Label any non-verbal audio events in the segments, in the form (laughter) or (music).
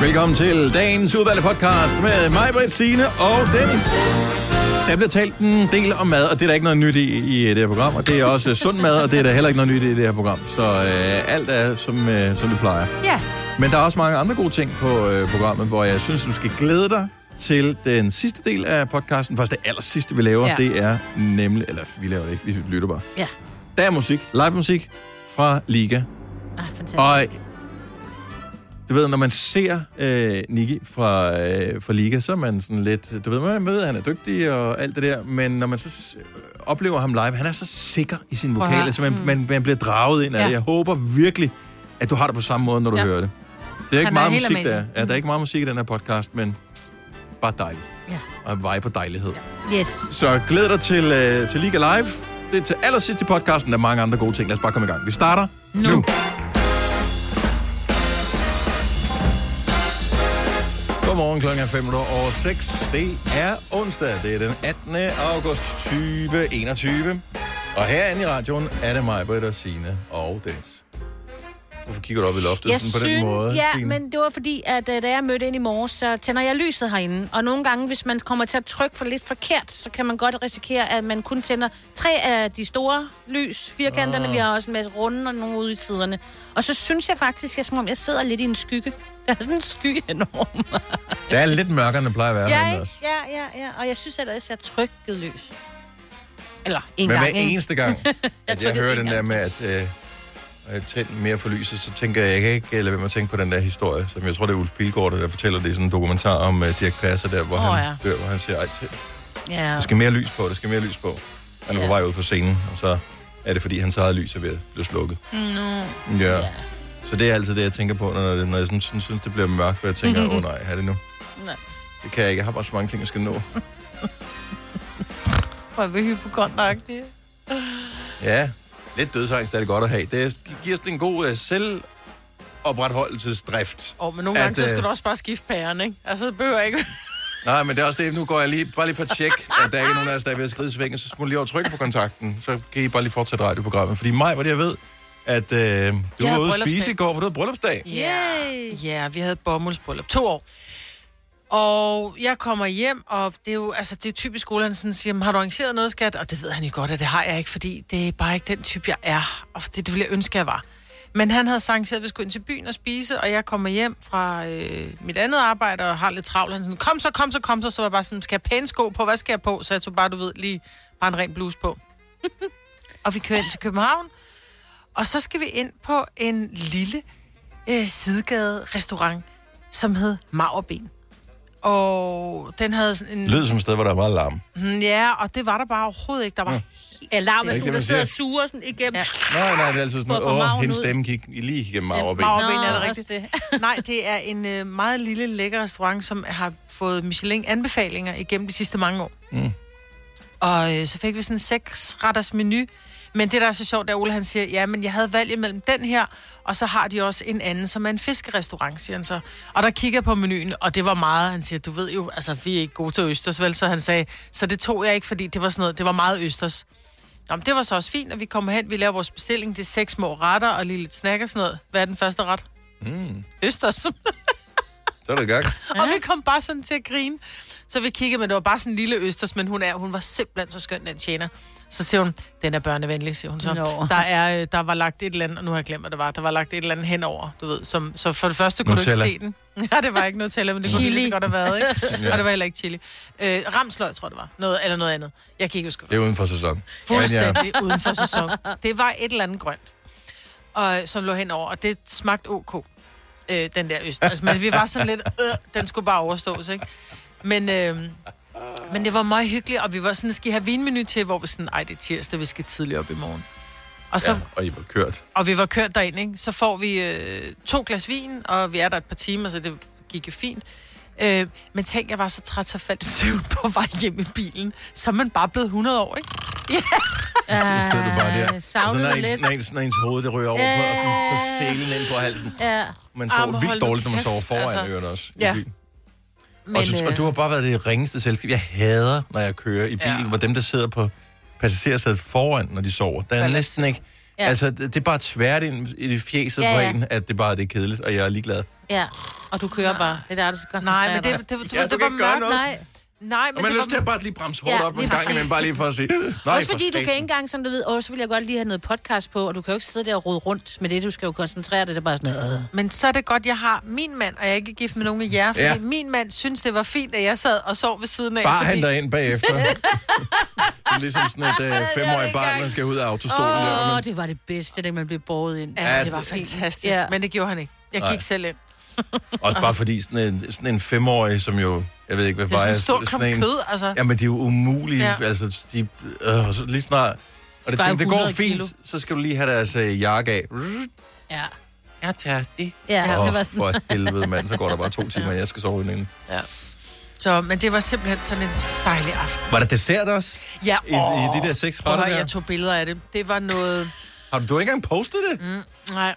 Velkommen til dagens udvalgte podcast med mig, Britt, Signe og Dennis. Der bliver talt en del om mad, og det er der ikke noget nyt i, i det her program. Og det er også sund mad, og det er der heller ikke noget nyt i det her program. Så øh, alt er, som, øh, som det plejer. Ja. Men der er også mange andre gode ting på øh, programmet, hvor jeg synes, du skal glæde dig til den sidste del af podcasten. Faktisk det aller sidste, vi laver, ja. Det er nemlig... Eller, vi laver det ikke, vi lytter bare. Ja. Der er musik, live musik fra Liga. Ah, fantastisk. Og du ved, når man ser øh, Nicky fra, øh, fra Liga, så er man sådan lidt... Du ved, man møder, han er dygtig og alt det der, men når man så s- oplever ham live, han er så sikker i sin Prøv at vokal, høre. så man, man, man bliver draget ind af Ja. det. Jeg håber virkelig, at du har det på samme måde, når du Ja. hører det. Det er ikke Han er meget helt musik, der er. Ja, der er ikke meget musik i den her podcast, men bare dejligt. Ja. Og en vej på dejlighed. Yes. Så glæd dig til, øh, til Liga Live. Det er til allersidst i podcasten. Der er mange andre gode ting. Lad os bare komme i gang. Vi starter nu. Nu. Godmorgen klokken er 5 over 6. Det er onsdag. Det er den 18. august 2021. Og herinde i radioen er det mig, Britt og Signe og Dennis. Hvorfor kigger du op i loftet Jeg sådan på synes, den måde, ja, Signe? men det var fordi, at øh, da jeg mødte ind i morges, så tænder jeg lyset herinde. Og nogle gange, hvis man kommer til at trykke for lidt forkert, så kan man godt risikere, at man kun tænder tre af de store lys, firkanterne. Ah. Vi har også en masse runde og nogle ude i siderne. Og så synes jeg faktisk, at jeg, som om jeg sidder lidt i en skygge. (laughs) Der er sådan en skygge enorm. Det er lidt mørkere, end plejer at være ja, også. ja, ja, ja. Og jeg synes ellers, at jeg trykket lys. Eller en Men gang, hver ikke? eneste gang, (laughs) at jeg trykkede hører en den der gang. med, at øh, at tænde mere for lyset, så tænker jeg, jeg kan ikke lade være med at tænke på den der historie, som jeg tror, det er Ulf Pilgaard, der fortæller det i sådan en dokumentar om uh, Dirk Passer, der, hvor oh, han ja. dør, hvor han siger, ej, til, Ja. der skal mere lys på, der skal mere lys på. Han er Ja. på vej ud på scenen, og så er det, fordi hans eget lys er ved at blive slukket. Nå. Ja. Ja. Så det er altid det, jeg tænker på, når, det- når jeg sådan, synes, synes, det bliver mørkt, hvor jeg tænker, (laughs) åh oh, nej, er det nu? Nej. Det kan jeg ikke, jeg har bare så mange ting, jeg skal nå. Hvor er vi hypokontragtige. Ja, lidt dødsangst er det godt at have. Det giver sådan en god uh, selvopretholdelsesdrift. Og men nogle At, gange, så skal øh, du også bare skifte pæren, ikke? Altså, det behøver ikke... (laughs) Nej, men det er også det. Nu går jeg lige, bare lige for at tjekke, at der ikke er nogen af os, der er ved at skride i svingen. Så smutter lige over trykke på kontakten. Så kan I bare lige fortsætte radioprogrammet. Fordi mig, hvor det jeg ved, at øh, du Jeg var ude at spise i går, for du havde bryllupsdag. Ja, vi havde bomuldsbryllup. To år. Og jeg kommer hjem, og det er jo altså, det er typisk skole, han sådan siger, "Men har du arrangeret noget, skat? Og det ved han jo godt, at det har jeg ikke, fordi det er bare ikke den type, jeg er. Og det, det ville jeg ønske, jeg var. Men han havde arrangeret, at vi skulle ind til byen og spise, og jeg kommer hjem fra øh, mit andet arbejde og har lidt travlt. Han sådan, kom så, kom så, kom så. Så var jeg bare sådan, skal jeg pæne sko på? Hvad skal jeg på? Så jeg tog bare, du ved, lige bare en ren bluse på. (laughs) og vi kører ind til København, og så skal vi ind på en lille øh, sidegade-restaurant, som hed Maverben. Og den havde sådan en... Lød som et sted, hvor der er meget larm. Mm, Ja, og det var der bare overhovedet ikke. Der var... Ja, larm er Ikke det, sådan, der man sidder og suger sådan igennem. Ja. Nej, nej, det er altid sådan For at få noget, åh, maven hendes ud. stemme gik lige igennem Ja, maverben. maver- Maverben, er det rigtigt? det. (laughs) Nej, det er en øh, meget lille, lækker restaurant, som har fået Michelin-anbefalinger igennem de sidste mange år. Mm. Og øh, så fik vi sådan en seks-retters menu. Men det, der er så sjovt, er, at Ole han siger, ja, men jeg havde valget mellem den her, og så har de også en anden, som er en fiskerestaurant, siger han så. Og der kigger på menuen, og det var meget, han siger, du ved jo, altså, vi er ikke gode til østers, vel? Så han sagde, så det tog jeg ikke, fordi det var sådan noget, det var meget østers. Nå, men det var så også fint, at vi kommer hen, vi laver vores bestilling, det er seks små retter og lige lidt snack og sådan noget. Hvad er den første ret? Mm, Østers. (laughs) så er det i gang. og vi kom bare sådan til at grine. Så vi kiggede, men det var bare sådan en lille østers, men hun, er, hun var simpelthen så skøn, den tjener. Så siger hun, den er børnevenlig, siger hun så. Nå. Der, er, øh, der var lagt et eller andet, og nu har jeg glemt, hvad det var, der var lagt et eller andet henover, du ved. Som, så for det første kunne Nutella. du ikke se den. (laughs) Ja, det var ikke Nutella, men det kunne lige så godt have været, ikke? (laughs) Ja. Og det var heller ikke chili. Øh, ramsløg, tror jeg, det var. Noget, eller noget andet. Jeg kan ikke huske. Det er uden for sæson. Fuldstændig ja. uden for sæson. Det var et eller andet grønt, og, som lå henover, og det smagte ok, øh, den der øst. Altså, men vi var sådan lidt, øh, den skulle bare overstås, ikke? Men, øh, men det var meget hyggeligt, og vi var sådan, skal I have vinmenu til, hvor vi sådan, ej, det er tirsdag, vi skal tidligt op i morgen. Og, så, Ja, ja. og I var kørt. og vi var kørt derind, ikke? Så får vi øh, to glas vin, og vi er der et par timer, så det gik jo fint. Øh, men tænk, jeg var så træt, så faldt søvn på vej hjem i bilen. Så er man bare blevet 100 år, ikke? (laughs) Så sidder du bare der. Og så Øh, savnede når du ens, når ens, når ens hoved det ryger over på, og sådan på selen ind på halsen. Ja. Man sover men vildt dårligt, når man sover foran altså. ørerne også. Ja. Men, og, så, og øh, du har bare været det ringeste selskab. Jeg hader, når jeg kører i bilen, Ja. hvor dem, der sidder på passagersædet foran, når de sover. Der er næsten ikke... Ja. Altså, det, det er bare tvært ind i det fjeset Ja, på ja. en, at det bare det er kedeligt, og jeg er ligeglad. Ja, og du kører bare. Det er der, du skal Nej, men det, det, det, Ja, det, du det var mørkt. noget. Nej, Nej, Og men man det har lyst til at bare lige bremse hårdt Ja, op en gang imellem, bare lige for at sige, nej, også for fordi du kan ikke engang, som du ved, åh, så vil jeg godt lige have noget podcast på, og du kan jo ikke sidde der og rode rundt med det, du skal jo koncentrere dig, det er bare sådan noget. øh. Men så er det godt, jeg har min mand, og jeg er ikke gift med nogen af jer, fordi Ja. min mand synes, det var fint, at jeg sad og sov ved siden af. Bare fordi... han dig ind bagefter. (laughs) det er ligesom sådan et (laughs) uh, femårigt barn, der skal ud af autostolen. Åh, der, oh, men, det var det bedste, da man blev båret ind. Ja, Ja, det var fantastisk, Ja. men det gjorde han ikke. Jeg Nej. gik selv ind. også bare fordi sådan en, sådan en femårig, som jo, jeg ved ikke, hvad Det er sådan vejer, en stor klump kød, altså. Jamen, de er jo umulige. Ja. Ja. Altså, de, øh, så lige snart... Og det, Vejer tænker, det går 100 fint, kilo. så skal du lige have deres øh, jakke af. Ja. Jeg er tærstig. Ja, Åh, det var sådan. for helvede, mand. Så går der bare to (laughs) timer, og jeg skal sove inden. Så, men det var simpelthen sådan en dejlig aften. Var der dessert også? Ja, I, I de der seks retter der? jeg tog billeder af det. Det var noget... Har du, du har ikke engang postet det? Mm, nej,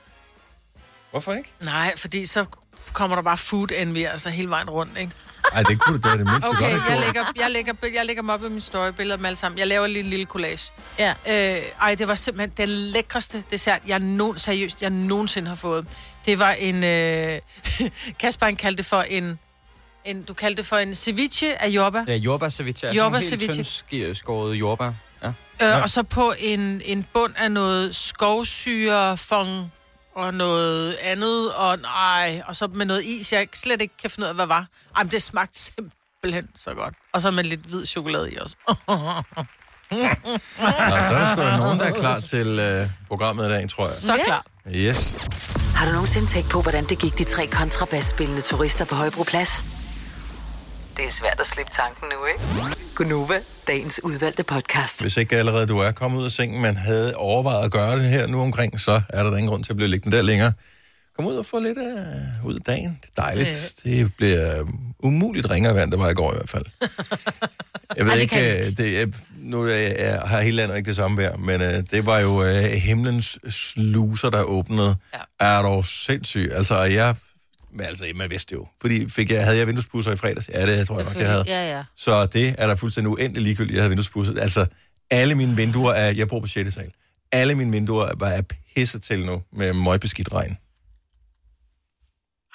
Hvorfor ikke? nej, fordi så kommer der bare food envy, altså hele vejen rundt, ikke? Nej, det kunne du da det mindste Okay, godt have jeg lægger, jeg, lægger, jeg lægger dem op i min story, billeder af dem alle sammen. Jeg laver lige en lille collage. Ja. Øh, ej, det var simpelthen den lækreste dessert, jeg nogen, seriøst, jeg nogensinde har fået. Det var en... Øh, (laughs) Kasper, han kaldte det for en, en... Du kaldte det for en ceviche af jordbær. Ja, jordbær ceviche. Altså Jordbær ceviche. skåret jordbær. Ja. Øh, og så på en, en bund af noget skovsyre, fong og noget andet, og nej, og så med noget is, jeg slet ikke kan finde ud af, hvad var. Ej, men det smagte simpelthen så godt. Og så med lidt hvid chokolade i også. Nå, så er der sgu da nogen, der er klar til øh, programmet i dag, tror jeg. Så klar. Yes. Har du nogensinde tænkt på, hvordan det gik de tre kontrabasspillende turister på Højbroplads? Det er svært at slippe tanken nu, ikke? Gunova, dagens udvalgte podcast. Hvis ikke allerede du er kommet ud af sengen, men havde overvejet at gøre det her nu omkring, så er der da ingen grund til at blive liggende der længere. Kom ud og få lidt uh, ud af dagen. Det er dejligt. Det bliver um, umuligt ringere vand, der var i går i hvert fald. (laughs) Jeg ved Ej, det ikke, kan uh, det, er, nu er, jeg, har hele landet ikke det samme vejr, men uh, det var jo uh, himlens sluser, der åbnede. Ja. Er du sindssyg? Altså, jeg... Men altså, man vidste jo. Fordi fik jeg, havde jeg vinduespusser i fredags? Ja, det tror jeg nok, jeg havde. Ja, ja. Så det er der fuldstændig uendelig ligegyldigt, jeg havde vinduespudset. Altså, alle mine vinduer er... Jeg bor på 6. sal. Alle mine vinduer er bare pisset til nu med møgbeskidt regn.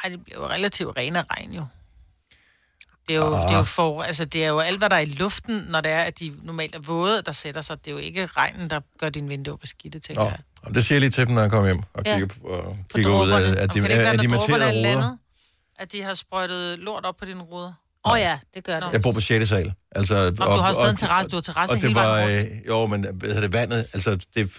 Ej, det bliver jo relativt ren af regn, jo. Det er jo, ah. det er jo for, altså det er jo alt, hvad der er i luften, når det er, at de normalt er våde, der sætter sig. Det er jo ikke regnen, der gør dine vinduer beskidte, tænker Nå, jeg. og det siger jeg lige til dem, når jeg kommer hjem og Ja. kigger, på, og På kigger ud af, at Og de, det være, er de er materede ruder. landet, At de har sprøjtet lort op på dine ruder? Åh oh, ja, det gør det. Jeg bor på 6. sal. Altså, og, du har stadig en terrasse- du har terrasse og det hele var, vejen øh, Jo, men hvad det vandet, altså, det,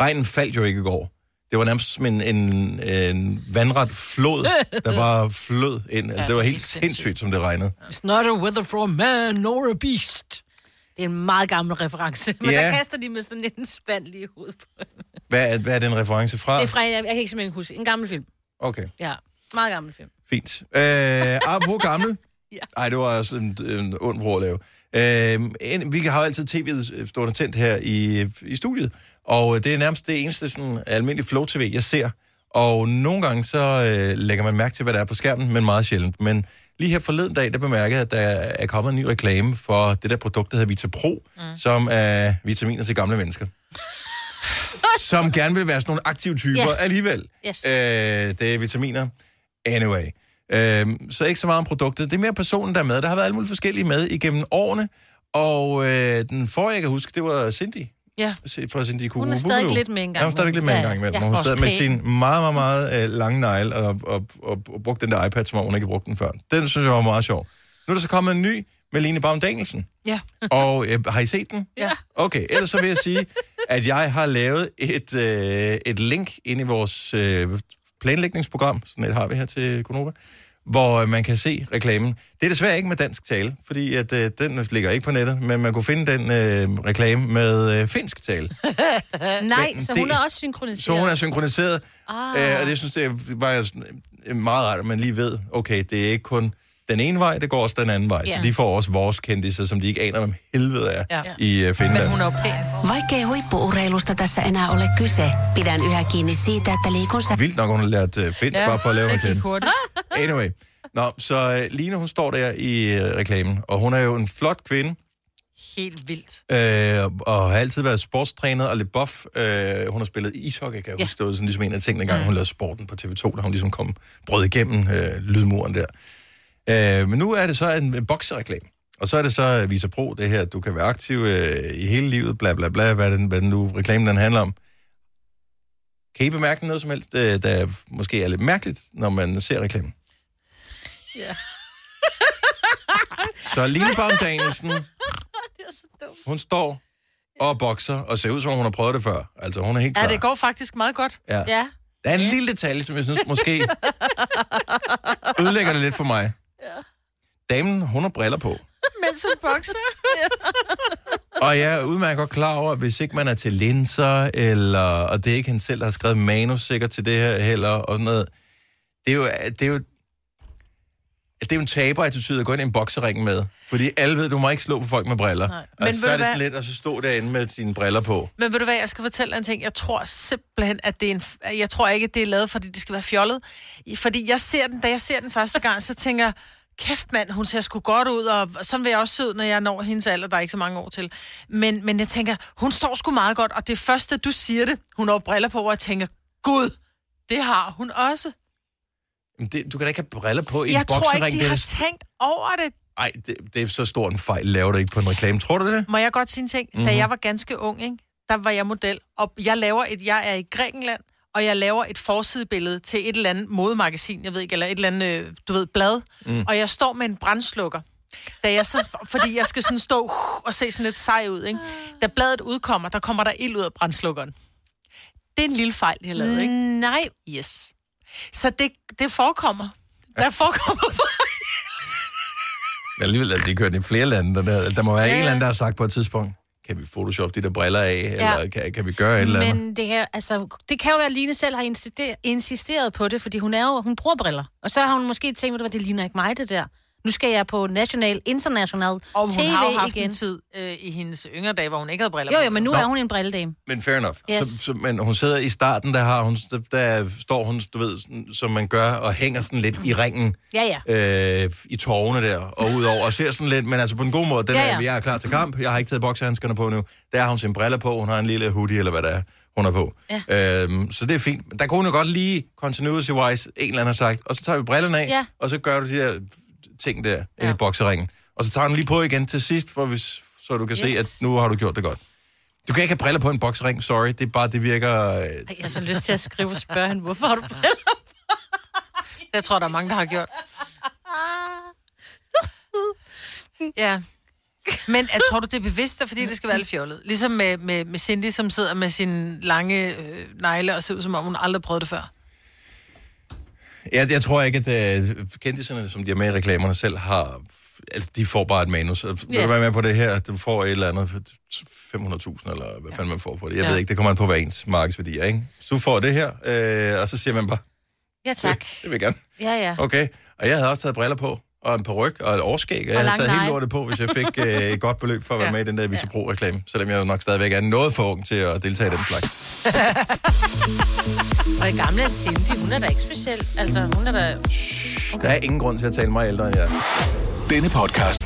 regnen faldt jo ikke i går. Det var nærmest som en, en, en vandret flod, der (laughs) bare flød ind. Altså, Ja, det var helt helt sindssygt. sindssygt, som det regnede. It's not a weather for a man nor a beast. Det er en meget gammel reference. Men Ja. der kaster de med sådan en spand lige hovedet på. Hvad, er- hvad er den reference fra? Det er fra, en- jeg kan ikke simpelthen huske. En gammel film. Okay. Ja, meget gammel film. Fint. Øh, apropos gammel. (laughs) Ja. Ej, det var også en, en ond bror at lave. Øh, en, vi har jo altid tv'et stående tændt her i, i studiet, og det er nærmest det eneste sådan, almindelige flow-tv, jeg ser. Og nogle gange så øh, lægger man mærke til, hvad der er på skærmen, men meget sjældent. Men lige her forleden dag, der bemærkede jeg, at der er kommet en ny reklame for det der produkt, der hedder Vitapro, mm. som er vitaminer til gamle mennesker. (laughs) som gerne vil være sådan nogle aktive typer Ja. alligevel. Yes. Øh, det er vitaminer. Anyway. Øhm, så ikke så meget om produktet. Det er mere personen, der er med. Der har været alle mulige forskellige med igennem årene. Og øh, den forrige, jeg kan huske, det var Cindy. Ja. Fra Cindy Hun er stadig lidt med en gang Ja, hun er stadig lidt med en gang imellem. ja. Ja, hun sad med sin meget, meget, meget øh, lange negl og, og, og, og brugte den der iPad, som om hun ikke brugte den før. Den synes jeg var meget sjov. Nu er der så kommet en ny med Line Baum Danielsen. Ja. (laughs) Og øh, har I set den? Ja. Okay, ellers så vil jeg sige, at jeg har lavet et, øh, et link ind i vores øh, planlægningsprogram, sådan et har vi her til Konova, hvor øh, man kan se reklamen. Det er desværre ikke med dansk tale, fordi at, øh, den ligger ikke på nettet, men man kunne finde den øh, reklame med øh, finsk tale. (laughs) Nej, Men så det- hun er også synkroniseret. Så hun er synkroniseret, Ah. øh, og det synes jeg var øh, meget rart, at man lige ved, okay, det er ikke kun den ene vej, det går også den anden vej. Ja. Så de får også vores kendtiser, som de ikke aner, hvem helvede er Ja. i øh, Finland. Men hun er pæn. Vaikkei huippuurheilusta tässä enää ole kyse, pidän yhä kiinni siitä, että liikun sä Vildt nok, hun har lært øh, finsk, ja, bare for at lave reklame. hurtigt. (laughs) Anyway. Nå, så øh, Line, hun står der i reklamen, og hun er jo en flot kvinde, Helt vildt. øh, og har altid været sportstræner og lidt buff. Øh, hun har spillet ishockey, kan jeg Ja. huske. Det var sådan ligesom en af tingene, gang hun lavede sporten på TV2, da hun ligesom kom brød igennem øh, lydmuren der. Øh, men nu er det så en, boksereklame. Og så er det så Visa Pro, det her, at du kan være aktiv øh, i hele livet, bla bla bla, hvad den, hvad den nu reklamen den handler om. Kan I bemærke noget som helst, øh, der måske er lidt mærkeligt, når man ser reklamen? Ja. Så Line Baum Danielsen, (laughs) hun står og bokser, og ser ud som om, hun har prøvet det før. Altså, hun er helt klar. Ja, det går faktisk meget godt. Ja. Ja. Der er en lille detalje, som jeg synes måske (laughs) ødelægger det lidt for mig. Damen, hun har briller på. (laughs) Mens hun bokser. (laughs) Og jeg er udmærket godt klar over, at hvis ikke man er til linser, eller, og det er ikke hende selv, der har skrevet manus sikkert til det her heller, og sådan noget. Det er jo, det er jo, det er jo en taberattitude at gå ind i en boksering med. Fordi alle ved, du må ikke slå på folk med briller. Nej. Og Men så ved er det sådan lidt at så stå derinde med dine briller på. Men ved du hvad, jeg skal fortælle dig en ting. Jeg tror simpelthen, at det er en... Jeg tror ikke, at det er lavet, fordi det skal være fjollet. Fordi jeg ser den, da jeg ser den første gang, så tænker jeg, kæft mand, hun ser sgu godt ud, og sådan vil jeg også se ud, når jeg når hendes alder, der er ikke så mange år til. Men, men jeg tænker, hun står sgu meget godt, og det første, du siger det, hun har briller på, og jeg tænker, gud, det har hun også. Men det, du kan da ikke have briller på i Jeg en tror boksering. ikke, de det er har det- tænkt over det. Ej, det, det er så stor en fejl, laver du ikke på en reklame. Tror du det? Må jeg godt sige en ting? Mhm. Mm-hmm. Da jeg var ganske ung, ikke? der var jeg model, og jeg laver et, jeg er i Grækenland, og jeg laver et forsidebillede til et eller andet modemagasin, jeg ved ikke, eller et eller andet, øh, du ved, blad, mm. og jeg står med en brændslukker. Da jeg så, fordi jeg skal sådan stå og se sådan lidt sej ud, ikke? Da bladet udkommer, der kommer der ild ud af brændslukkeren. Det er en lille fejl, jeg lavet, ikke? Nej. Yes. Så det, det forekommer. Der forekommer (laughs) Men alligevel er det kørt i flere lande. Der, der, må være Ja, en eller anden, der har sagt på et tidspunkt, kan vi photoshop de der briller af, ja. Eller kan, kan vi gøre et eller andet? Men det kan, altså, det kan jo være, at Line selv har insisteret, insisteret på det, fordi hun er jo, hun bruger briller. Og så har hun måske tænkt, hvad, det ligner ikke mig, det der. Nu skal jeg på national, international Og hun TV har jo haft igen. en tid øh, i hendes yngre dage, hvor hun ikke havde briller Jo, på. jo, men nu Nå. er hun en brilledame. Men fair enough. Yes. Så, så, men hun sidder i starten, der, har hun, der, der står hun, du ved, sådan, som man gør, og hænger sådan lidt i ringen Ja, ja. øh, i tårne der, og udover, og ser sådan lidt, men altså på en god måde, den Ja, ja, er, jeg er klar til kamp, jeg har ikke taget boksehandskerne på nu, der har hun sine briller på, hun har en lille hoodie, eller hvad det er, hun er på. Ja. Øhm, så det er fint. Men Der kunne hun jo godt lige, continuity-wise, en eller anden har sagt, og så tager vi brillerne af, Ja. og så gør du de der ting der, ja. i bokseringen. Og så tager hun lige på igen til sidst, for hvis, så du kan yes. se, at nu har du gjort det godt. Du kan ikke have briller på en boksering, sorry. Det er bare, det virker... Øh, Ej, jeg har så lyst til at skrive og spørge hende, hvorfor har du briller? (laughs) Jeg tror, der er mange, der har gjort. (laughs) Ja. Men jeg tror du, det er bevidst, fordi det skal være lidt fjollet? Ligesom med, med, med Cindy, som sidder med sin lange øh, negle og ser ud, som om hun aldrig prøvede det før. Jeg, jeg tror ikke, at uh, kendiserne, som de er med i reklamerne, selv har... Altså, de får bare et manus. Yeah. Vil Ja. du være med på det her? Du får et eller andet for 500.000, eller hvad fanden man får på det. Jeg Ja. ved ikke, det kommer an på hver ens markedsværdi, ikke? Så du får det her, øh, og så siger man bare, Ja, tak. det, det vil jeg gerne. Ja, ja. Okay. Og jeg havde også taget briller på, og en peruk og et årskæg, og jeg havde taget helt negle. lortet på, hvis jeg fik øh, et godt beløb for at være Ja. med i den der Vita Pro-reklame, selvom jeg jo nok stadigvæk er noget for ung til at deltage i den slags. (laughs) Og i gamle er Cindy, hun er da ikke speciel. Altså, hun er da... Der er ingen grund til at tale mig ældre end jeg. Denne podcast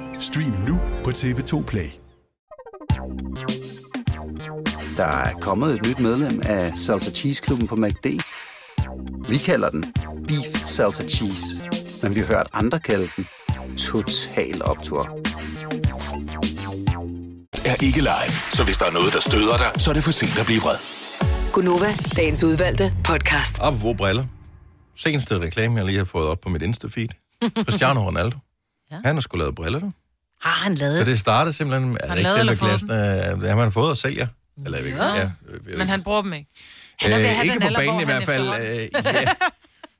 Stream nu på TV2 Play. Der er kommet et nyt medlem af Salsa Cheese Klubben på MACD. Vi kalder den Beef Salsa Cheese, men vi har hørt andre kalde den Total Optor. Er ikke live, så hvis der er noget, der støder dig, så er det for sent at blive vred. Gunova, dagens udvalgte podcast. Apropos briller. seneste reklame, jeg lige har fået op på mit Insta-feed. (laughs) Cristiano Ronaldo. ja. Han har sgu lavet briller, du. Har han lavet? Så det startede simpelthen... Altså, ikke lavet selve eller fået glasene, han har fået og sælger. Eller jeg ved ikke, Ja. ja. Men han bruger dem ikke. Han er ved at Øh, ikke den på alder, banen i hvert han fald. Øh, ja.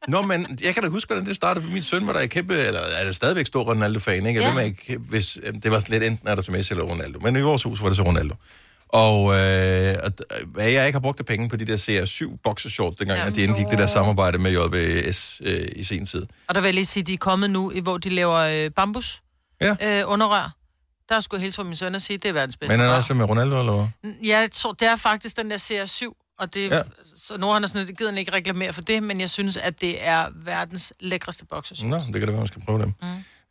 Nå, men jeg kan da huske, hvordan det startede, for min søn var der kæmpe, eller er det stadigvæk stor Ronaldo-fan, ikke? Jeg Ja. ved ikke, hvis, øh, det var sådan lidt enten er der så Messi eller Ronaldo, men i vores hus var det så Ronaldo. Og, øh, d- hvad jeg ikke har brugt af penge på de der CR7 boxershorts, dengang ja, at de indgik det der samarbejde med JBS øh, i sin tid. Og der vil jeg lige sige, de er kommet nu, i- hvor de laver øh, bambus Ja. øh, underrør. Der skulle jeg hilse fra min søn og sige, det er verdens bedste Men er det rør. også med Ronaldo, eller hvad? Ja, jeg tror, det er faktisk den der CR7, og det, Ja. så nu har han sådan, det gider han ikke reklamere for det, men jeg synes, at det er verdens lækreste boxershorts. Nå, det kan det være, man skal prøve dem. Mm.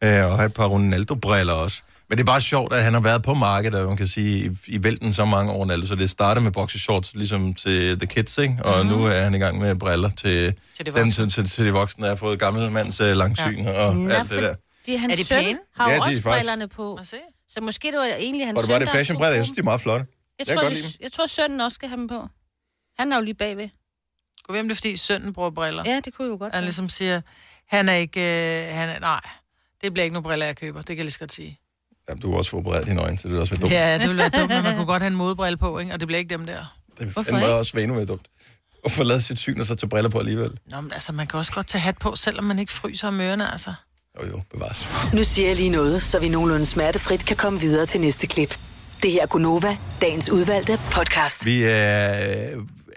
Øh, og have et par Ronaldo-briller også. Men det er bare sjovt, at han har været på markedet, og man kan sige, i, i vælten så mange år, Ronaldo. Så det startede med boxershorts, ligesom til The Kids, ikke? Og mm-hmm. nu er han i gang med briller til, Til de dem, voksne. til, til, til de voksne, der har fået gammelmands uh, langsyn ja. og Nå, alt det der. De, hans Er de søn pæne? har jo Ja, de er også faktisk- brillerne på. Må se. Så måske det var egentlig hans Og det søn, var det fashionbriller, jeg synes, de er meget flotte. Jeg, Jeg tror, lide dem. jeg tror, sønnen også skal have dem på. Han er jo lige bagved. Gå hvem det er, fordi sønnen bruger briller. Ja, det kunne jo godt Han ligesom siger, han er ikke, øh, han er, nej, det bliver ikke nogen briller, jeg køber. Det kan jeg lige så godt sige. Jamen, du har også forberedt dine øjne, så det er også være dumt. Ja, det ville være dumt, men man kunne godt have en modebrille på, ikke? og det bliver ikke dem der. Det ikke? også være endnu mere dumt. At få lavet sit syn og så tage briller på alligevel. Nå, men altså, man kan også godt tage hat på, selvom man ikke fryser om ørerne, altså. Jo, jo, bevares. Nu siger jeg lige noget, så vi nogenlunde smertefrit kan komme videre til næste klip. Det her er Gunova, dagens udvalgte podcast. Vi er,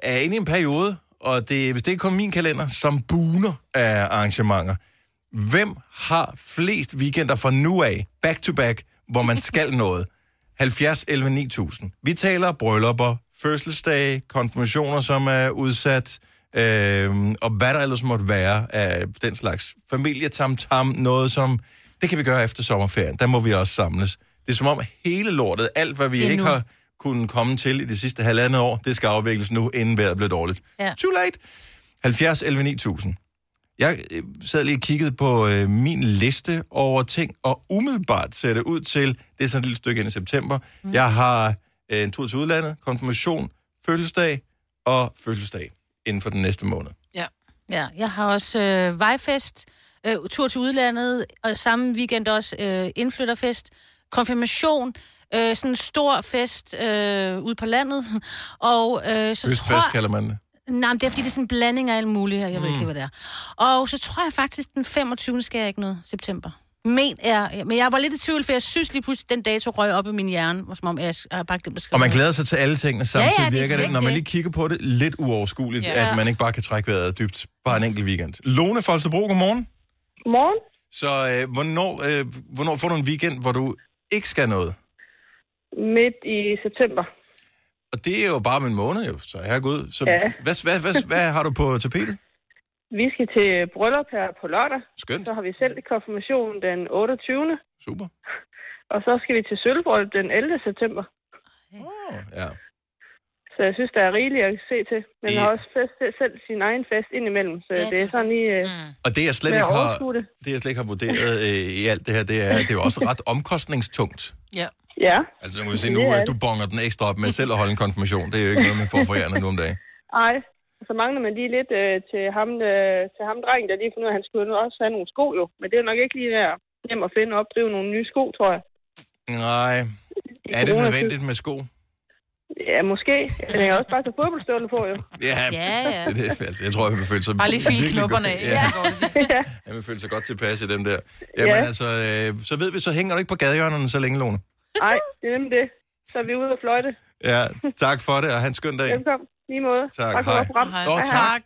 er inde i en periode, og det, hvis det ikke kommer min kalender, som buner af arrangementer. Hvem har flest weekender fra nu af, back to back, hvor man skal (laughs) noget? 70, 11, 9000. Vi taler bryllupper, fødselsdage, konfirmationer, som er udsat, øh, og hvad der ellers måtte være af den slags familietamtam, noget som, det kan vi gøre efter sommerferien, der må vi også samles. Det er som om hele lortet, alt hvad vi Det er ikke har kunnet komme til i de sidste halvandet år, det skal afvikles nu, inden vejret bliver dårligt. Ja. Too late. 70 11 9000. Jeg øh, sad lige og kiggede på øh, min liste over ting, og umiddelbart ser det ud til, det er sådan et lille stykke ind i september, mm. jeg har øh, en tur til udlandet, konfirmation, fødselsdag og fødselsdag inden for den næste måned. Ja. Ja, jeg har også øh, vejfest, øh, tur til udlandet, og samme weekend også øh, indflytterfest, konfirmation, øh, sådan en stor fest øh, ude på landet, (laughs) og øh, så Høstfest tror kalder man det. Nej, men det er fordi, det er sådan en blanding af alt muligt, og jeg ved ikke, hvad det er. Og så tror jeg faktisk, den 25. skal jeg ikke noget, september. Men, er, men jeg var lidt i tvivl, for jeg synes lige pludselig, den dato røg op i min hjerne, hvor som om jeg har bare glemt at skrive Og man glæder sig til alle tingene samtidig, Ja, ja, det er virker det, når man lige kigger på det, lidt uoverskueligt, Ja. at man ikke bare kan trække vejret dybt bare en enkelt weekend. Lone Folstebro, godmorgen. Godmorgen. Så øh, hvornår, øh, hvornår får du en weekend, hvor du ikke skal noget? Midt i september. Og det er jo bare om en måned, jo. Så herregud. Så Ja. hvad, hvad, hvad, hvad har du på tapetet? Vi skal til bryllup her på lørdag. Skønt. Så har vi selv konfirmation den 28. Super. Og så skal vi til sølvbryllup den 11. september. Oh, ja. Så jeg synes, der er rigeligt at se til. Men har også fest, selv sin egen fest indimellem. Så Ja, det er sådan lige... Øh, Og det jeg slet ikke har, det. det jeg slet ikke har vurderet øh, i alt det her, det er, det er jo også ret omkostningstungt. Ja. Ja. Altså nu kan vi se nu, at du bonger den ekstra op med selv at holde en konfirmation. Det er jo ikke noget, man får for nu om dagen. Ej. Så mangler man lige lidt øh, til ham, øh, til ham drengen, der lige fundet ud af, at han skulle nu også have nogle sko jo. Men det er nok ikke lige ved at hjem og finde og opdrive nogle nye sko, tror jeg. Nej. Er det nødvendigt med sko? Ja, måske. Men jeg kan også bare tage fodboldstøvler på, jo. Ja, Ja, ja. (laughs) Det, det, altså, jeg tror, jeg vil føle sig Bare lige file knopperne af. Ja, (laughs) Ja. jeg vil føle sig godt tilpas i dem der. Jamen Ja. altså, øh, så ved vi, så hænger du ikke på gadehjørnerne så længe, Lone. Nej, det er nemlig det. Så er vi ude og fløjte. Ja, tak for det, og have en skøn dag. Velkommen. Lige måde. Tak, for hej. Hej. Nå, tak.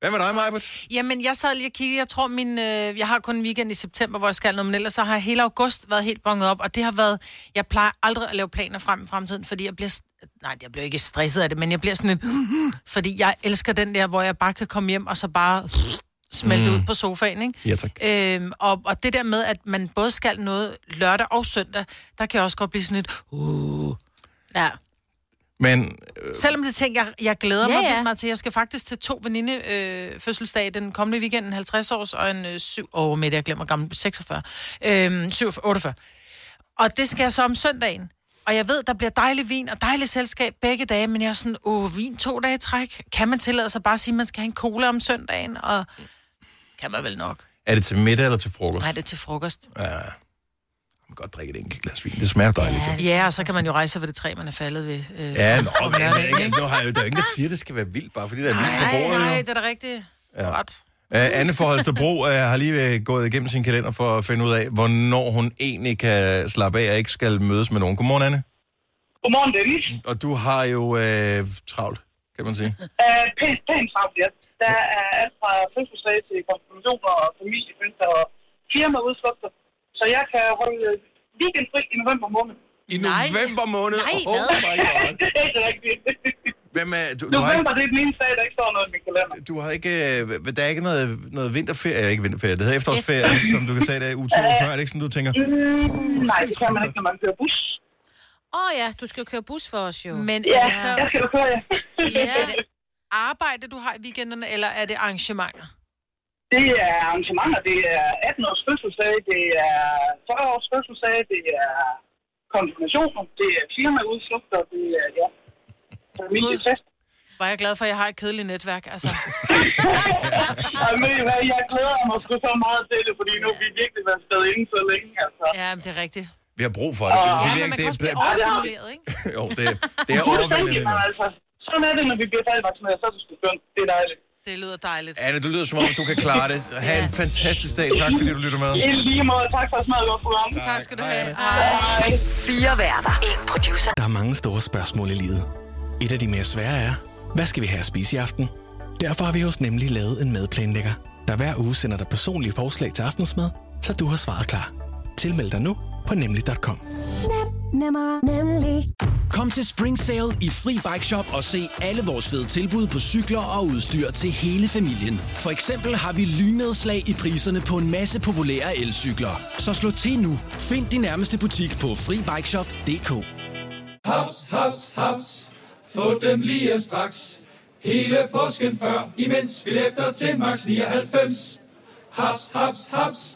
Hvad med dig, Majbert? Jamen, jeg sad lige og kiggede. Jeg tror, min, øh, jeg har kun en weekend i september, hvor jeg skal noget, men ellers så har jeg hele august været helt bonget op, og det har været... Jeg plejer aldrig at lave planer frem i fremtiden, fordi jeg bliver... Nej, jeg bliver ikke stresset af det, men jeg bliver sådan lidt... (gasps) Fordi jeg elsker den der, hvor jeg bare kan komme hjem og så bare (sniffs) smelte Mm. ud på sofaen, ikke? Ja, tak. Øhm, og, og det der med, at man både skal noget lørdag og søndag, der kan jeg også godt blive sådan lidt... Uh. Ja. Men øh, Selvom det ting, jeg, jeg glæder Ja, mig ja. meget til. Jeg skal faktisk til to veninde øh, fødselsdag den kommende weekend, en 50 års og en øh, 7... Åh, oh, med jeg glemmer gammel, 46. Øhm, 47, 48. Og det skal jeg så om søndagen. Og jeg ved, der bliver dejlig vin og dejligt selskab begge dage, men jeg er sådan, åh, vin to dage i træk. Kan man tillade sig bare at sige, at man skal have en cola om søndagen? Og kan man vel nok. Er det til middag eller til frokost? Nej, det er til frokost. Ja. Man kan godt drikke et enkelt glas vin. Det smager dejligt. Ja, Ja, og så kan man jo rejse sig ved det træ, man er faldet ved. Øh, ja nå, men, men, lørdagen, ikke, altså, nu har jeg, der er jo ingen, der siger, at det skal være vildt, bare fordi der er vildt på Nej, bordet. nej, jo. det er da rigtigt. Ja. Godt. Uh, Anne for Holstebro uh, har lige øh, gået igennem sin kalender for at finde ud af, hvornår hun egentlig kan slappe af og ikke skal mødes med nogen. Godmorgen, Anne. Godmorgen, Dennis. Og du har jo uh, travlt, kan man sige. Uh, pænt, pænt travlt, ja. Der er alt fra fødselsdag til konfirmationer og familiefester og firmaudflugter. Så jeg kan holde weekendfri i november måned. I november måned? Nej, oh hvad? my god. (laughs) det er ikke rigtigt. Hvem er, du, du, har November, ikke, det er den eneste dag, der ikke står noget i min kalender. du har ikke, øh, der er ikke noget, noget vinterferie, ikke vinterferie, det hedder efterårsferie, som du kan tage der i uge 42, er det ikke sådan, du tænker? Mm, nej, det kan man ikke, når man kører bus. Åh oh, ja, du skal jo køre bus for os jo. Men Ja, er det så... jeg skal da køre, ja. ja. Er det arbejde, du har i weekenderne, eller er det arrangementer? Det er arrangementer, det er 18 års fødselsdag, det er 40 års fødselsdag, det er konfirmationer, det er firmaudflugter, det er, ja, familiefest. Var jeg glad for, at jeg har et kedeligt netværk, altså. (laughs) Og ved I hvad, jeg glæder mig sgu så meget til det, fordi nu har vi virkelig været stadig inde så længe, altså. Ja, men det er rigtigt. Vi har brug for det. Og- det, Ja, det, men man det, kan også blive overstimuleret, ikke? (laughs) jo, det, (laughs) det er overvældende. Altså, sådan er det, når vi bliver færdigvaccineret, så er det sgu skønt. Det er dejligt. Det lyder dejligt. Anne, du lyder som om, du kan klare det. (laughs) Ha' en fantastisk dag. Tak, fordi du lytter med. I lige måde, tak for at smage godt program. Tak skal du have. Fire værter. En producer. Der er mange store spørgsmål i livet. Et af de mere svære er, hvad skal vi have at spise i aften? Derfor har vi hos Nemlig lavet en madplanlægger, der hver uge sender dig personlige forslag til aftensmad, så du har svaret klar. Tilmeld dig nu på nemlig.com. Nemmer, nemlig. Kom til Spring Sale i Fri Bike Shop og se alle vores fede tilbud på cykler og udstyr til hele familien. For eksempel har vi lynnedslag i priserne på en masse populære elcykler. Så slå til nu. Find din nærmeste butik på FriBikeShop.dk. Haps, haps, haps. Få dem lige straks. Hele påsken før, imens billetter til max 99. Haps, haps, haps.